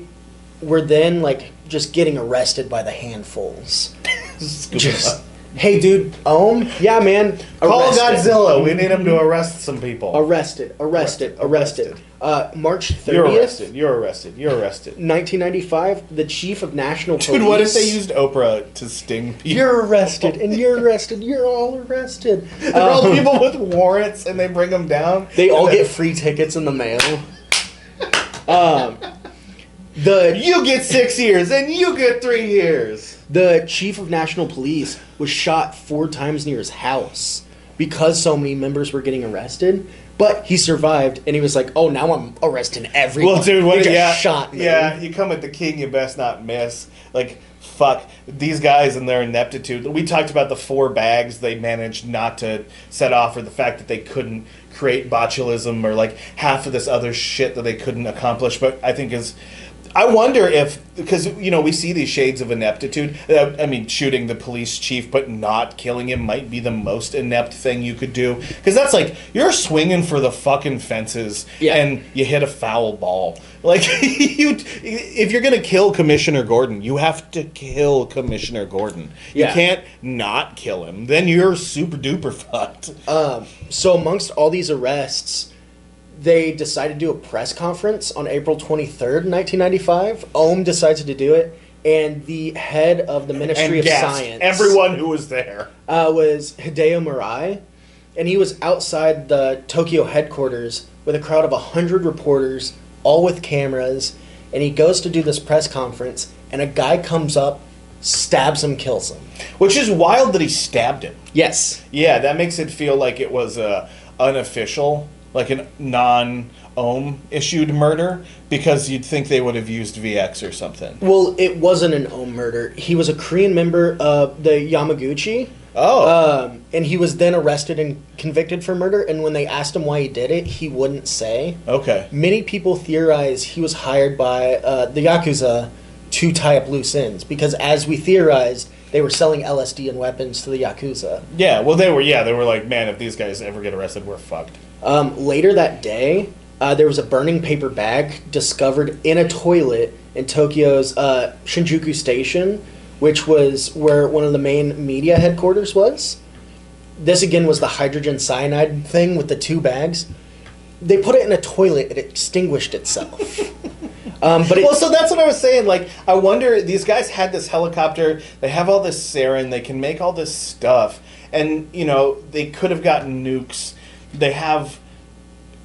Speaker 1: were then like just getting arrested by the handfuls. <laughs> Just,
Speaker 2: up.
Speaker 1: Hey, dude, Aum, yeah, man,
Speaker 2: Call
Speaker 1: arrested.
Speaker 2: Godzilla. We need him to arrest some people.
Speaker 1: Arrested, arrested, arrested.
Speaker 2: Arrested.
Speaker 1: Uh, March 30th,
Speaker 2: You're arrested. You're arrested. You're arrested.
Speaker 1: 1995, the chief of national police.
Speaker 2: Dude, what if they used Oprah to sting people?
Speaker 1: You're arrested, and you're arrested. You're all arrested.
Speaker 2: They're all
Speaker 1: Um,
Speaker 2: people with warrants, and they bring them down.
Speaker 1: They all get free tickets in the mail. Um, the
Speaker 2: You get six years, and you get three years.
Speaker 1: The chief of national police was shot four times near his house because so many members were getting arrested. But he survived, and he was like, "Oh, now I'm arresting everyone."
Speaker 2: Well, dude, what?
Speaker 1: They just
Speaker 2: yeah,
Speaker 1: shot me.
Speaker 2: yeah. You come at the king, you best not miss. Like, fuck these guys and their ineptitude. We talked about the four bags they managed not to set off, or the fact that they couldn't create botulism, or like half of this other shit that they couldn't accomplish. But I think is. I wonder if because you know we see these shades of ineptitude. Uh, I mean, shooting the police chief but not killing him might be the most inept thing you could do because that's like you're swinging for the fucking fences
Speaker 1: Yeah.
Speaker 2: and you hit a foul ball. <laughs> Like you, if you're gonna kill Commissioner Gordon, you have to kill Commissioner Gordon.
Speaker 1: Yeah.
Speaker 2: You can't not kill him. Then you're super duper <laughs> fucked.
Speaker 1: Um, so amongst all these arrests, they decided to do a press conference on April 23rd, 1995. Aum decided to do it, and the head of the Ministry
Speaker 2: and
Speaker 1: of
Speaker 2: gasped
Speaker 1: Science,
Speaker 2: everyone who was there.
Speaker 1: uh, was Hideo Murai, and he was outside the Tokyo headquarters with a crowd of 100 reporters, all with cameras, and he goes to do this press conference, and a guy comes up, stabs him, kills him.
Speaker 2: Which is wild that he stabbed him.
Speaker 1: Yes.
Speaker 2: Yeah, that makes it feel like it was a unofficial, like a non Aum issued murder because you'd think they would have used VX or something.
Speaker 1: Well, it wasn't an Aum murder. He was a Korean member of the Yamaguchi.
Speaker 2: Oh.
Speaker 1: Um, and he was then arrested and convicted for murder. And when they asked him why he did it, he wouldn't say.
Speaker 2: okay.
Speaker 1: Many people theorize he was hired by uh, the Yakuza to tie up loose ends because, as we theorized, they were selling LSD and weapons to the Yakuza.
Speaker 2: Yeah, well, they were, yeah, they were like, man, if these guys ever get arrested, we're fucked.
Speaker 1: Um, later that day, uh, there was a burning paper bag discovered in a toilet in Tokyo's uh, Shinjuku Station, which was where one of the main media headquarters was. This again was the hydrogen cyanide thing with the two bags. They put it in a toilet; it extinguished itself. <laughs> um, but it,
Speaker 2: Well, so that's what I was saying. Like, I wonder, these guys had this helicopter, they have all this sarin, they can make all this stuff, and, you know, they could have gotten nukes. They have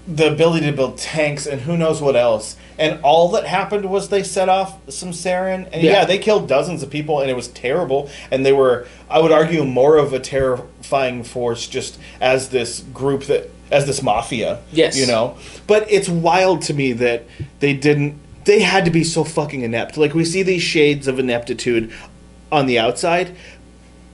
Speaker 2: the ability to build tanks and who knows what else. And all that happened was they set off some sarin. And yeah.
Speaker 1: Yeah.
Speaker 2: they killed dozens of people and it was terrible. And they were, I would argue, more of a terrifying force just as this group that, as this mafia.
Speaker 1: Yes.
Speaker 2: You know? But it's wild to me that they didn't, they had to be so fucking inept. Like we see these shades of ineptitude on the outside.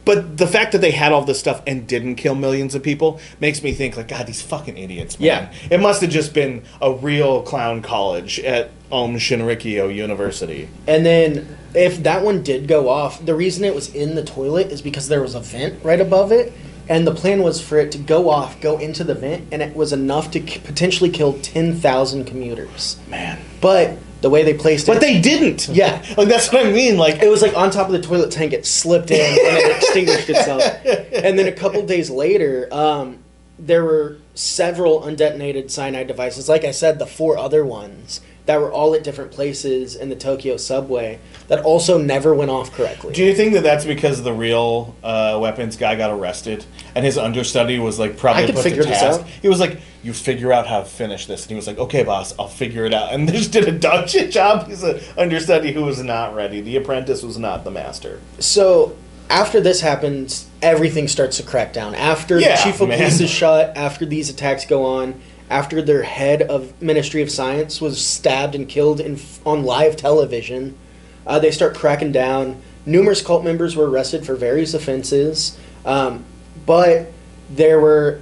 Speaker 2: But the fact that they had all this stuff and didn't kill millions of people makes me think like God, these fucking idiots. Man.
Speaker 1: Yeah.
Speaker 2: it must have just been a real clown college at Aum Shinrikyo University.
Speaker 1: And then if that one did go off, the reason it was in the toilet is because there was a vent right above it. And the plan was for it to go off, go into the vent, and it was enough to k- potentially kill 10,000 commuters.
Speaker 2: Man,
Speaker 1: But the way they placed it.
Speaker 2: but they didn't. <laughs>
Speaker 1: Yeah.
Speaker 2: like that's what I mean. Like
Speaker 1: It was like on top of the toilet tank, it slipped in and it extinguished itself. <laughs> And then a couple days later, um, there were several undetonated cyanide devices. Like I said, the four other ones that were all at different places in the Tokyo subway that also never went off correctly.
Speaker 2: Do you think that that's because the real uh, weapons guy got arrested and his understudy was like probably
Speaker 1: I could
Speaker 2: put
Speaker 1: figure
Speaker 2: to
Speaker 1: this
Speaker 2: task?
Speaker 1: out.
Speaker 2: He was like, "You figure out how to finish this," and he was like, "Okay, boss, I'll figure it out." And they just did a dog shit <laughs> job. He's an understudy who was not ready. The apprentice was not the master.
Speaker 1: So after this happens, everything starts to crack down. After
Speaker 2: Yeah,
Speaker 1: the chief of
Speaker 2: man.
Speaker 1: police is shot, after these attacks go on, after their head of Ministry of Science was stabbed and killed in, on live television, uh, they start cracking down. numerous cult members were arrested for various offenses, um, but there were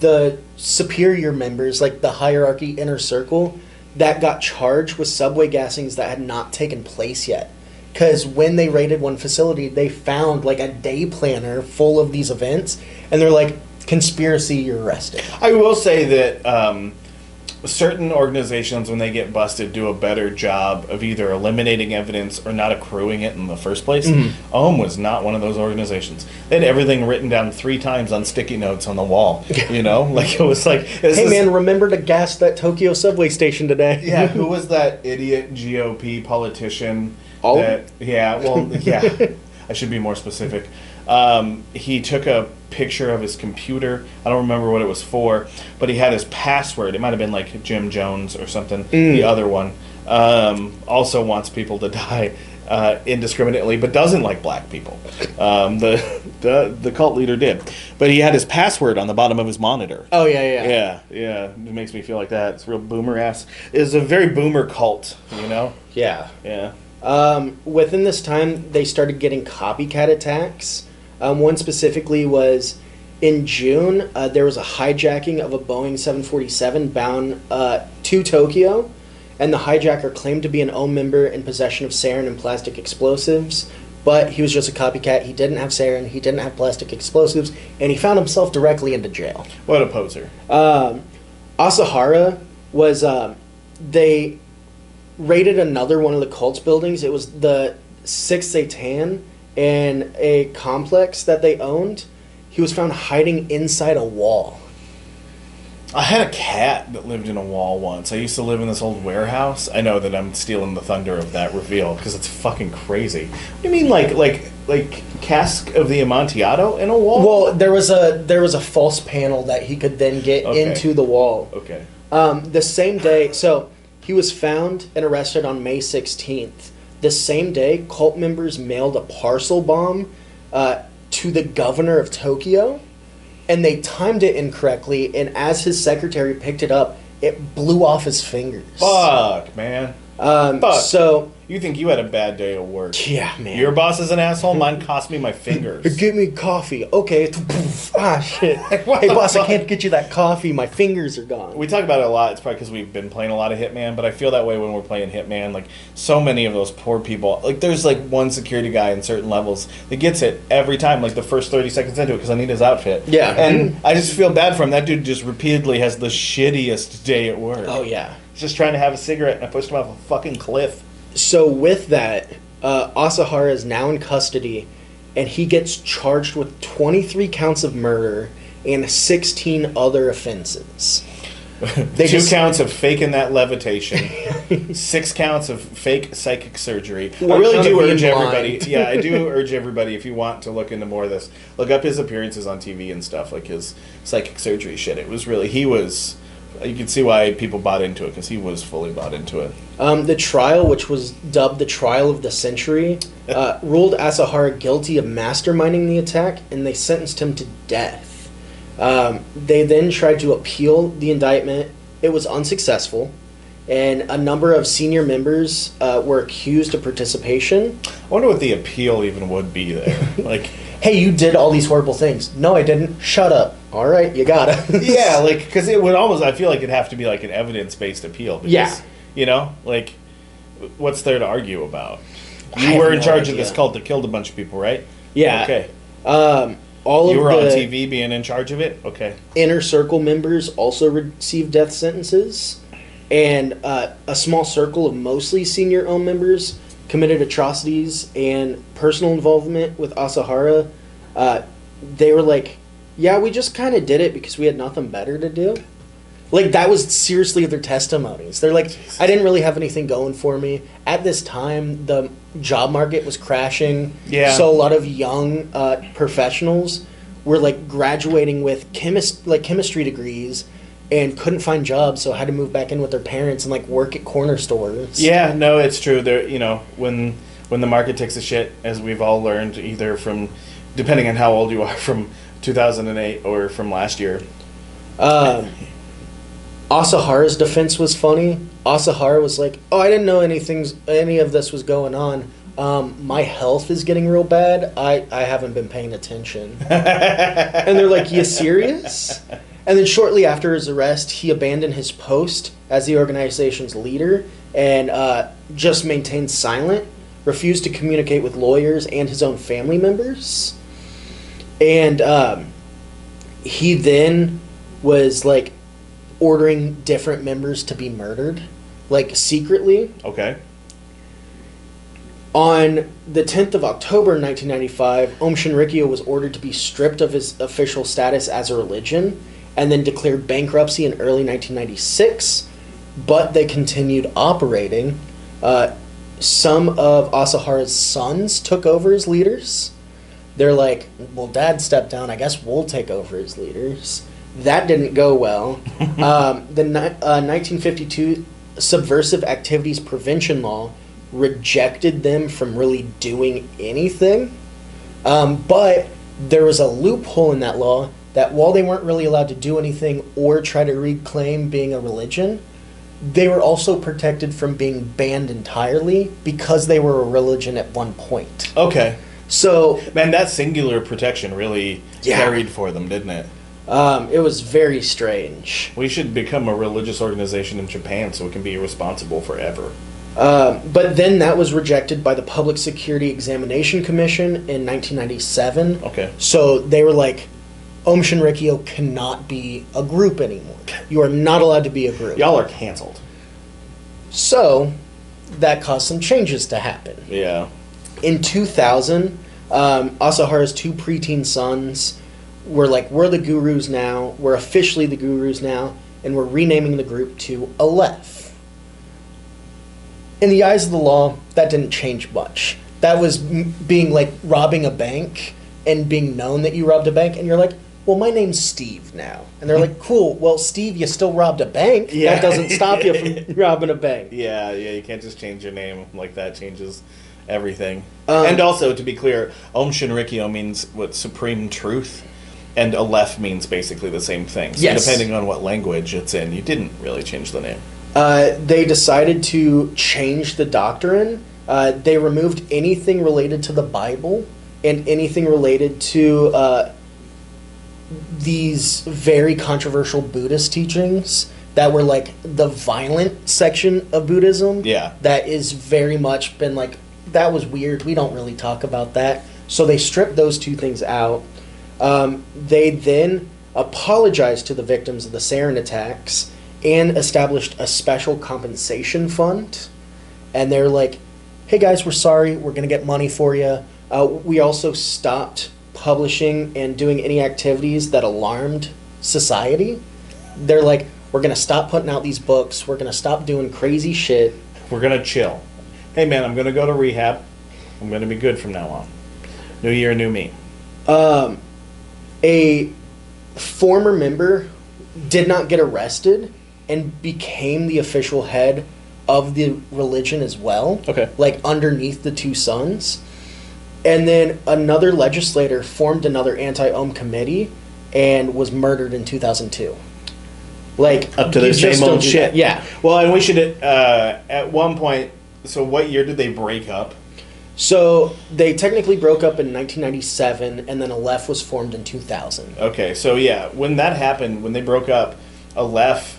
Speaker 1: the superior members, like the hierarchy inner circle, that got charged with subway gassings that had not taken place yet. Because when they raided one facility, they found like a day planner full of these events, and they're like, conspiracy, you're arrested.
Speaker 2: I will say that um, certain organizations, when they get busted, do a better job of either eliminating evidence or not accruing it in the first place.
Speaker 1: Mm-hmm.
Speaker 2: Aum was not one of those organizations. They had everything written down three times on sticky notes on the wall. <laughs> You know, like it was like,
Speaker 1: Hey
Speaker 2: is-
Speaker 1: man, remember to gas that Tokyo subway station today.
Speaker 2: Yeah, <laughs> who was that idiot GOP politician?
Speaker 1: All-
Speaker 2: That, yeah, well, yeah. <laughs> I should be more specific. Um, he took a picture of his computer. I don't remember what it was for, but he had his password. It might have been like Jim Jones or something. The other one um, also wants people to <laughs> die uh, indiscriminately, but doesn't like black people. Um, the, <laughs> the the cult leader did, but he had his password on the bottom of his monitor.
Speaker 1: Oh yeah, yeah.
Speaker 2: Yeah, yeah. It makes me feel like that. It's real boomer ass. It's a very boomer cult, you know?
Speaker 1: Yeah.
Speaker 2: Yeah.
Speaker 1: Um, within this time, they started getting copycat attacks. Um, one specifically was in June. Uh, there was a hijacking of a Boeing 747 bound uh, to Tokyo, and the hijacker claimed to be an Aum member in possession of sarin and plastic explosives. But he was just a copycat. He didn't have sarin. He didn't have plastic explosives, and he found himself directly into jail.
Speaker 2: What a poser.
Speaker 1: Um, Asahara was um, they raided another one of the cult's buildings. It was the Sixth Satian in a complex that they owned. He was found hiding inside a wall.
Speaker 2: I had a cat that lived in a wall once. I used to live in this old warehouse. I know that I'm stealing the thunder of that reveal because it's fucking crazy. What do you mean, like, like, like cask of the Amontillado in a wall?
Speaker 1: Well, there was a there was a false panel that he could then get
Speaker 2: Okay.
Speaker 1: into the wall.
Speaker 2: okay.
Speaker 1: Um, the same day, so he was found and arrested on May 16th. The same day, cult members mailed a parcel bomb uh, to the governor of Tokyo, and they timed it incorrectly. And as his secretary picked it up, it blew off his fingers.
Speaker 2: Fuck, man.
Speaker 1: Um,
Speaker 2: Fuck.
Speaker 1: So,
Speaker 2: You think you had a bad day at work?
Speaker 1: yeah, man.
Speaker 2: Your boss is an asshole. Mine cost me my fingers. <laughs>
Speaker 1: Get me coffee. Okay. <laughs> ah, shit. <laughs> Hey, boss, I can't get you that coffee. My fingers are gone.
Speaker 2: We talk about it a lot. It's probably because we've been playing a lot of Hitman, but I feel that way when we're playing Hitman. Like so many of those poor people. Like there's like one security guy in certain levels that gets it every time. Like the first thirty seconds into it because I need his outfit.
Speaker 1: Yeah.
Speaker 2: and I just feel bad for him. That dude just repeatedly has the shittiest day at work.
Speaker 1: oh, yeah.
Speaker 2: Just trying to have a cigarette, and I pushed him off a fucking cliff.
Speaker 1: So with that, uh, Asahara is now in custody, and he gets charged with 23 counts of murder and 16 other offenses. <laughs> They
Speaker 2: Two
Speaker 1: just-
Speaker 2: counts of faking that levitation. <laughs> Six counts of fake psychic surgery. I really do urge everybody. <laughs> yeah, I do urge everybody if you want to look into more of this, look up his appearances on TV and stuff like his psychic surgery shit. It was really he was. You can see why people bought into it because he was fully bought into it.
Speaker 1: Um, the trial, which was dubbed the trial of the century, uh, ruled Asahara guilty of masterminding the attack, and they sentenced him to death. Um, they then tried to appeal the indictment. It was unsuccessful, and a number of senior members uh, were accused of participation.
Speaker 2: I wonder what the appeal even would be there. <laughs> Like,
Speaker 1: hey, you did all these horrible things. No, I didn't. Shut up. All right, you got it. <laughs>
Speaker 2: yeah, like because it would almost. I feel like it'd have to be like an evidence based appeal. Because,
Speaker 1: Yeah.
Speaker 2: you know, like what's there to argue about? You
Speaker 1: have
Speaker 2: were in
Speaker 1: no
Speaker 2: charge of this cult that killed a bunch of people, right?
Speaker 1: Yeah.
Speaker 2: Okay.
Speaker 1: Um, all of.
Speaker 2: You
Speaker 1: were
Speaker 2: on TV being in charge of it? Okay.
Speaker 1: inner circle members also received death sentences, and uh, a small circle of mostly senior Aum members committed atrocities and personal involvement with Asahara. Uh, they were like, "Yeah, we just kind of did it because we had nothing better to do." Like that was seriously their testimonies. They're like, "I didn't really have anything going for me at this time. The job market was crashing.
Speaker 2: Yeah.
Speaker 1: So a lot of young uh, professionals were like graduating with chemist like chemistry degrees and couldn't find jobs, so had to move back in with their parents and like work at corner stores.
Speaker 2: Yeah, no, it's true. There, you know, when when the market takes a shit, as we've all learned, either from, depending on how old you are, <laughs> from 2008 or from last year.
Speaker 1: Um, Asahara's defense was funny. Asahara was like, "Oh, I didn't know anything, any of this was going on. um, my health is getting real bad. I, I haven't been paying attention. <laughs> and they're like, you serious? And then shortly after his arrest, he abandoned his post as the organization's leader and uh, just maintained silent, refused to communicate with lawyers and his own family members. And um, he then was like ordering different members to be murdered, like secretly.
Speaker 2: Okay.
Speaker 1: On the 10th of October 1995, Aum Shinrikyo was ordered to be stripped of his official status as a religion and then declared bankruptcy in early 1996, but they continued operating. Uh, some of Asahara's sons took over as leaders. They're like, well, dad stepped down. I guess we'll take over as leaders. That didn't go well. <laughs> um, the ni- uh, 1952 Subversive Activities Prevention Law rejected them from really doing anything. Um, but there was a loophole in that law that while they weren't really allowed to do anything or try to reclaim being a religion, they were also protected from being banned entirely because they were a religion at one point.
Speaker 2: Okay.
Speaker 1: So
Speaker 2: Man, that singular protection really
Speaker 1: Yeah.
Speaker 2: carried for them, didn't it?
Speaker 1: um, it was very strange.
Speaker 2: We should become a religious organization in Japan so we can be responsible forever.
Speaker 1: Um, but then that was rejected by the Public Security Examination Commission in 1997.
Speaker 2: Okay.
Speaker 1: So they were like, Aum Shinrikyo cannot be a group anymore. You are not allowed to be a group.
Speaker 2: Y'all are canceled.
Speaker 1: So that caused some changes to happen.
Speaker 2: Yeah.
Speaker 1: In 2000, um, Asahara's two preteen sons were like, We're the gurus now. We're officially the gurus now. And we're renaming the group to Aleph. In the eyes of the law, that didn't change much. That was m- being like robbing a bank and being known that you robbed a bank. And you're like, well, my name's Steve now. And they're like, cool. Well, Steve, you still robbed a bank.
Speaker 2: Yeah.
Speaker 1: That doesn't stop you from <laughs> robbing a bank.
Speaker 2: Yeah, yeah, you can't just change your name like that changes everything.
Speaker 1: Um,
Speaker 2: and also, to be clear, Aum Shinrikyo means what supreme truth, and Aleph means basically the same thing. So
Speaker 1: Yes.
Speaker 2: depending on what language it's in, you didn't really change the name.
Speaker 1: Uh, they decided to change the doctrine. Uh, they removed anything related to the Bible and anything related to uh, these very controversial Buddhist teachings that were like the violent section of Buddhism.
Speaker 2: Yeah.
Speaker 1: That is very much been like, that was weird. We don't really talk about that. So they stripped those two things out. Um, they then apologized to the victims of the sarin attacks and established a special compensation fund. And they're like, hey guys, we're sorry. We're going to get money for you. Uh, we also stopped publishing and doing any activities that alarmed society. They're like, we're going to stop putting out these books. We're going to stop doing crazy shit.
Speaker 2: We're gonna chill. Hey man, I'm gonna go to rehab. I'm gonna be good from now on. New year, new me.
Speaker 1: Um, a former member did not get arrested and became the official head of the religion as well.
Speaker 2: Okay.
Speaker 1: Like underneath the two sons. And then another legislator formed another anti Aum committee and was murdered in 2002. Like,
Speaker 2: Up to the same old shit.
Speaker 1: that. Yeah.
Speaker 2: Well, and we should uh, at one point. So, what year did they break up?
Speaker 1: So they technically broke up in 1997, and then Aleph was formed in 2000.
Speaker 2: Okay, so yeah, when that happened, when they broke up, Aleph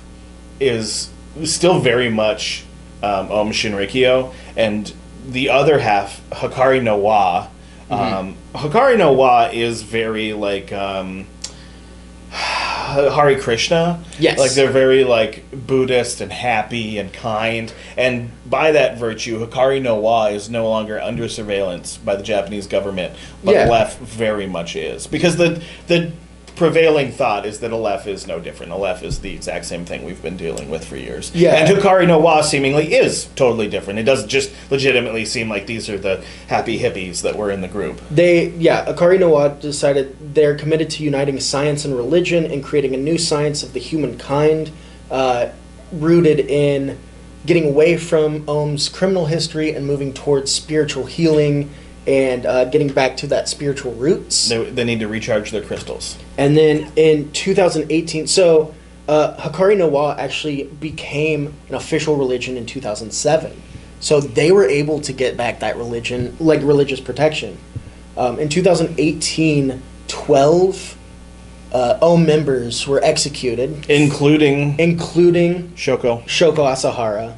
Speaker 2: is still very much um, Aum Shinrikyo, and the other half, Hikari no Wa. Um, Hikari no Wa is very like um, <sighs> Hare Krishna.
Speaker 1: Yes.
Speaker 2: Like they're very like Buddhist and happy and kind. And by that virtue, Hikari no Wa is no longer under surveillance by the Japanese government, but
Speaker 1: Yeah.
Speaker 2: Aleph very much is. Because the the prevailing thought is that Aleph is no different. Aleph is the exact same thing we've been dealing with for years.
Speaker 1: Yeah.
Speaker 2: And Hikari no Wa seemingly is totally different. It doesn't just legitimately seem like these are the happy hippies that were in the group.
Speaker 1: They, yeah, Hikari no Wa decided they're committed to uniting science and religion and creating a new science of the humankind, uh, rooted in getting away from Aum's criminal history and moving towards spiritual healing and uh, getting back to that spiritual roots.
Speaker 2: They, they need to recharge their crystals.
Speaker 1: And then in 2018, so uh, Hikari no Wa actually became an official religion in 2007. So they were able to get back that religion, like religious protection. Um, in 2018, 12 uh, members were executed,
Speaker 2: including
Speaker 1: including
Speaker 2: Shoko.
Speaker 1: Shoko Asahara.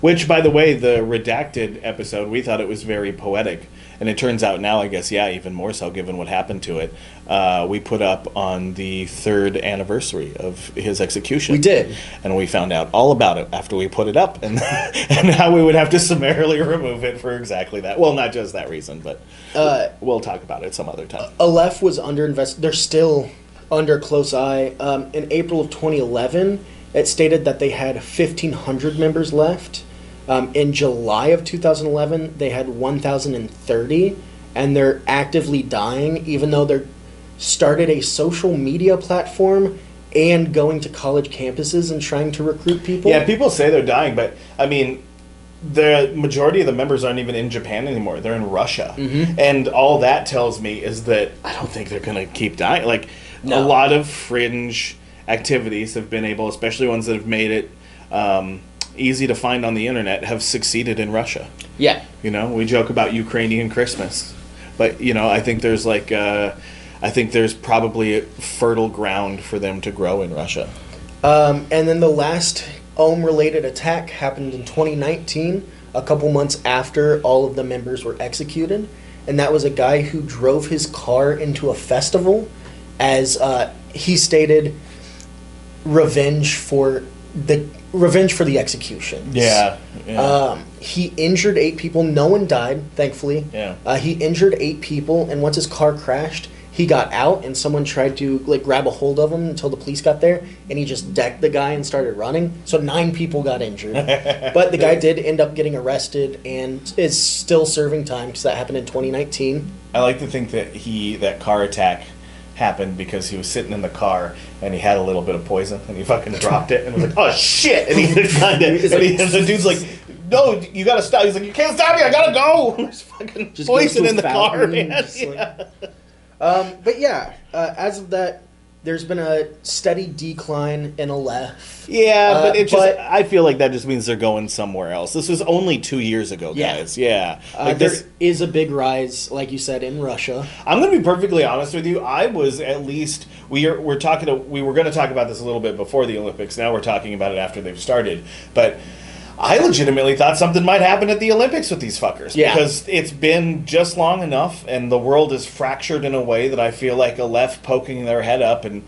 Speaker 2: Which, by the way, the redacted episode, we thought it was very poetic, and it turns out now, I guess, yeah, even more so, given what happened to it. Uh, we put up on the third anniversary of his execution.
Speaker 1: We did.
Speaker 2: and we found out all about it after we put it up, and <laughs> and how we would have to summarily remove it for exactly that. Well, not just that reason, but
Speaker 1: Uh,
Speaker 2: we'll talk about it some other time.
Speaker 1: Aleph was under invest. They're still under close eye. Um, in April of 2011, it stated that they had 1,500 members left. Um, in July of 2011, they had 1,030, and they're actively dying, even though they're started a social media platform and going to college campuses and trying to recruit people.
Speaker 2: Yeah, people say they're dying, but I mean, the majority of the members aren't even in Japan anymore. They're in Russia,
Speaker 1: Mm-hmm.
Speaker 2: and all that tells me is that I don't think they're going to keep dying. Like a lot of fringe activities have been able, especially ones that have made it um, easy to find on the internet, have succeeded in Russia.
Speaker 1: yeah.
Speaker 2: You know, we joke about Ukrainian Christmas, but you know, I think there's like, uh, I think there's probably fertile ground for them to grow in Russia.
Speaker 1: Um, and then the last Aum related attack happened in 2019, a couple months after all of the members were executed. And that was a guy who drove his car into a festival as uh, he stated revenge for the revenge for the executions.
Speaker 2: Yeah, yeah.
Speaker 1: Um, he injured eight people. No one died, thankfully.
Speaker 2: Yeah.
Speaker 1: Uh, he injured eight people, and once his car crashed, he got out, and someone tried to like grab a hold of him until the police got there, and he just decked the guy and started running. So nine people got injured, <laughs> but the guy did end up getting arrested and is still serving time because that happened in 2019.
Speaker 2: I like to think that he that car attack happened because he was sitting in the car and he had a little bit of poison and he fucking dropped it and was like, "Oh shit!" And he <laughs> kind of
Speaker 1: He's
Speaker 2: and, he, and the dude's like, "No, you gotta stop." He's like, "You can't stop me! I gotta go!" <laughs> There's fucking
Speaker 1: Just
Speaker 2: poison in the car. man. <laughs>
Speaker 1: like-
Speaker 2: Yeah.
Speaker 1: Um, but yeah, uh, as of that, there's been a steady decline in Aleph.
Speaker 2: Yeah,
Speaker 1: Uh,
Speaker 2: but it just
Speaker 1: but-
Speaker 2: I feel like that just means they're going somewhere else. This was only two years ago, guys. Yeah.
Speaker 1: Uh,
Speaker 2: Like
Speaker 1: there
Speaker 2: this
Speaker 1: is a big rise, like you said, in Russia.
Speaker 2: I'm going to be perfectly honest with you. I was at least we are we're talking to, we were going to talk about this a little bit before the Olympics. Now we're talking about it after they've started. But I legitimately thought something might happen at the Olympics with these fuckers
Speaker 1: Yeah.
Speaker 2: because it's been just long enough and the world is fractured in a way that I feel like Aleph poking their head up and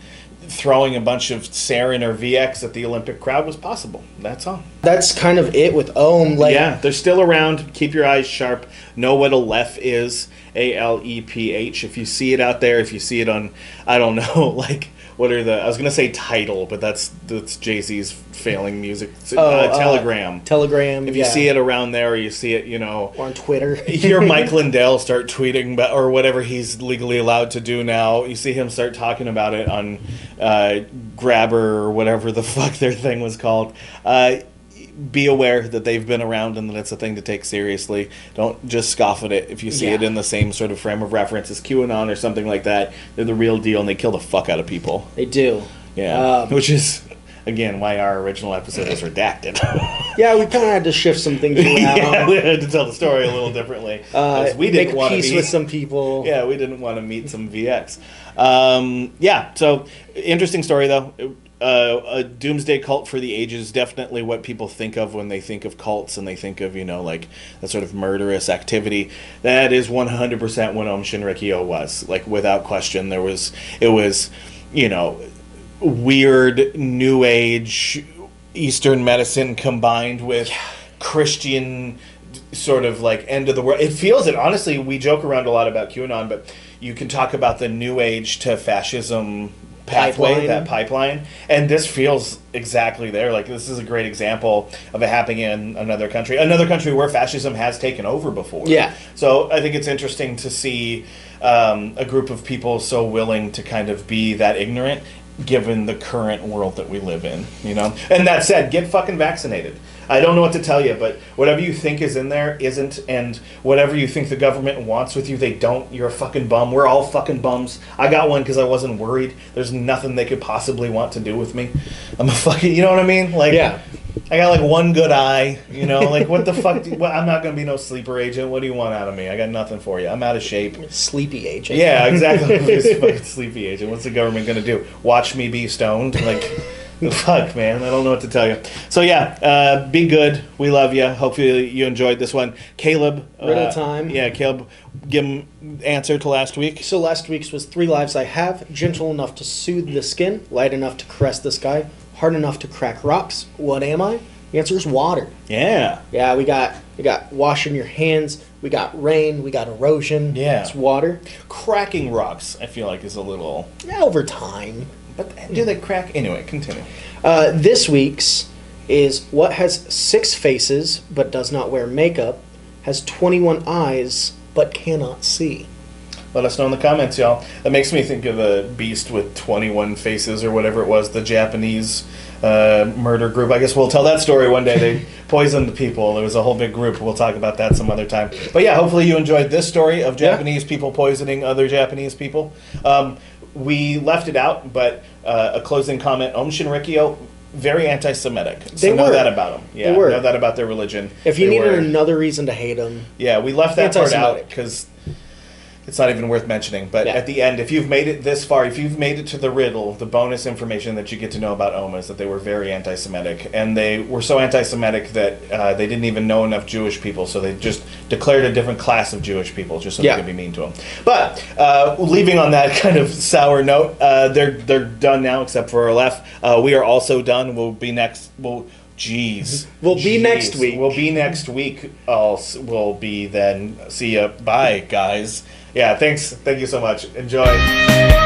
Speaker 2: throwing a bunch of sarin or VX at the Olympic crowd was possible. That's all.
Speaker 1: That's kind of it with Aum. Like,
Speaker 2: yeah, they're still around. Keep your eyes sharp. Know what Aleph is. A L E P H. If you see it out there, if you see it on, I don't know, <laughs> like what are the? I was gonna say Tidal, but that's that's Jay Z's failing music.
Speaker 1: Oh,
Speaker 2: uh,
Speaker 1: uh,
Speaker 2: Telegram.
Speaker 1: Telegram.
Speaker 2: if you
Speaker 1: yeah.
Speaker 2: see it around there, or you see it, you know.
Speaker 1: or on Twitter.
Speaker 2: hear Mike <laughs> Lindell start tweeting, ba- or whatever he's legally allowed to do now. You see him start talking about it on uh, Grabber or whatever the <laughs> fuck their thing was called. Be aware that they've been around and that it's a thing to take seriously. Don't just scoff at it if you see it in the same sort of frame of reference as QAnon or something like that. They're the real deal and they kill the fuck out of people.
Speaker 1: They do.
Speaker 2: Yeah,
Speaker 1: Um,
Speaker 2: which is again why our original episode was redacted. <laughs>
Speaker 1: Yeah, we kind of had to shift some things around. <laughs>
Speaker 2: yeah, we had to tell the story a little differently. <laughs>
Speaker 1: uh,
Speaker 2: we didn't want to
Speaker 1: peace
Speaker 2: be
Speaker 1: with some people.
Speaker 2: yeah, we didn't want to meet some VX. Um, yeah, so interesting story though. Uh, a doomsday cult for the ages, definitely what people think of when they think of cults and they think of, you know, like that sort of murderous activity. That is 100% what Aum Shinrikyo was. Like, without question, there was, it was, you know, weird new age Eastern medicine combined with Christian sort of like end of the world. It feels it. Honestly, we joke around a lot about QAnon, but you can talk about the new age to fascism pathway,
Speaker 1: Pipeline.
Speaker 2: that pipeline, and this feels exactly there. Like this is a great example of it happening in another country, another country where fascism has taken over before.
Speaker 1: Yeah.
Speaker 2: So I think it's interesting to see um, a group of people so willing to kind of be that ignorant, given the current world that we live in. You know. And that said, get fucking vaccinated. I don't know what to tell you, but whatever you think is in there isn't, and whatever you think the government wants with you, they don't. You're a fucking bum. We're all fucking bums. I got one because I wasn't worried. There's nothing they could possibly want to do with me. I'm a fucking, you know what I mean? Like,
Speaker 1: Yeah.
Speaker 2: I got like one good eye, you know. Like what the fuck? Do, well, I'm not gonna be no sleeper agent. What do you want out of me? I got nothing for you. I'm out of shape.
Speaker 1: Sleepy agent.
Speaker 2: Yeah, exactly. <laughs> Sleepy agent. What's the government gonna do? Watch me be stoned? Like, <laughs> fuck, man. I don't know what to tell you. So yeah, uh, be good. We love you. Hopefully you enjoyed this one. Caleb.
Speaker 1: Riddle
Speaker 2: uh,
Speaker 1: time.
Speaker 2: Yeah, Caleb. Give him answer to last week.
Speaker 1: So last week's was three lives I have, gentle enough to soothe the skin, light enough to caress the sky, hard enough to crack rocks. What am I? The answer is water.
Speaker 2: Yeah.
Speaker 1: Yeah, we got we got washing your hands, we got rain, we got erosion.
Speaker 2: Yeah.
Speaker 1: It's water.
Speaker 2: Cracking rocks. I feel like is a little.
Speaker 1: Yeah, over time.
Speaker 2: But do they crack? Anyway, continue.
Speaker 1: Uh, this week's is what has six faces but does not wear makeup, has 21 eyes but cannot see.
Speaker 2: Let us know in the comments, y'all. That makes me think of a beast with 21 faces or whatever it was, the Japanese uh, murder group. I guess we'll tell that story one day. They <laughs> poisoned people. There was a whole big group. We'll talk about that some other time. But yeah, hopefully you enjoyed this story of
Speaker 1: Yeah.
Speaker 2: Japanese people poisoning other Japanese people. Um, we left it out, but uh, a closing comment: Aum Shinrikyo, very anti-Semitic. So
Speaker 1: They
Speaker 2: know
Speaker 1: were.
Speaker 2: that about them. Yeah,
Speaker 1: They were.
Speaker 2: know that about their religion.
Speaker 1: If you
Speaker 2: They
Speaker 1: needed
Speaker 2: were-
Speaker 1: another reason to hate them,
Speaker 2: yeah, we left that part out because it's not even worth mentioning. But
Speaker 1: Yeah.
Speaker 2: at the end, if you've made it this far, if you've made it to the riddle, the bonus information that you get to know about Oma is that they were very anti-Semitic, and they were so anti-Semitic that uh, they didn't even know enough Jewish people, so they just declared a different class of Jewish people just so
Speaker 1: Yeah.
Speaker 2: they could be mean to them. But uh, leaving on that <laughs> kind of sour note, uh, they're they're done now, except for Aleph. Uh, we are also done. We'll be next. We'll. Jeez.
Speaker 1: We'll be
Speaker 2: Jeez.
Speaker 1: next week.
Speaker 2: We'll be next week. I'll we'll be then. See ya. Bye, guys. Yeah. Thanks. Thank you so much. Enjoy.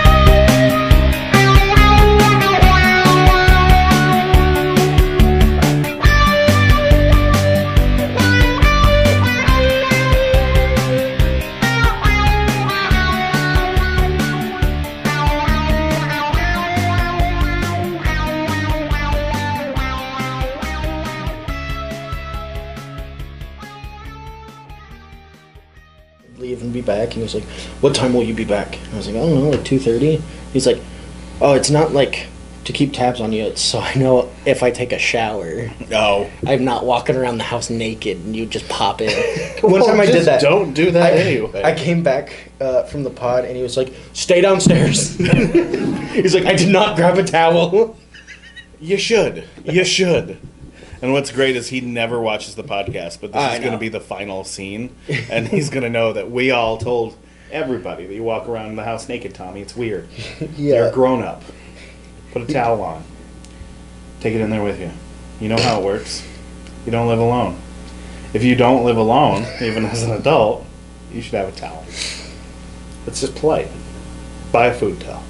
Speaker 1: And be he was like, "What time will you be back?" And I was like, "I don't know, like 2.30. He's like, "Oh, it's not like to keep tabs on you. It's so I know if I take a shower,
Speaker 2: Oh.
Speaker 1: I'm not walking around the house naked and you just pop in." <laughs> One time I did that.
Speaker 2: Don't do that
Speaker 1: I,
Speaker 2: anyway.
Speaker 1: I came back uh, from the pod and he was like, "Stay downstairs." <laughs> He's like, "I did not grab a towel." <laughs>
Speaker 2: You should. You should. And what's great is he never watches the podcast, but this
Speaker 1: I
Speaker 2: is going to be the final scene, and he's going to know that we all told everybody that you walk around the house naked, Tommy. It's weird. <laughs> You're
Speaker 1: Yeah.
Speaker 2: grown up. Put a towel on. Take it in there with you. You know how it works. You don't live alone. If you don't live alone, even as an adult, you should have a towel. It's just polite. Buy a food towel.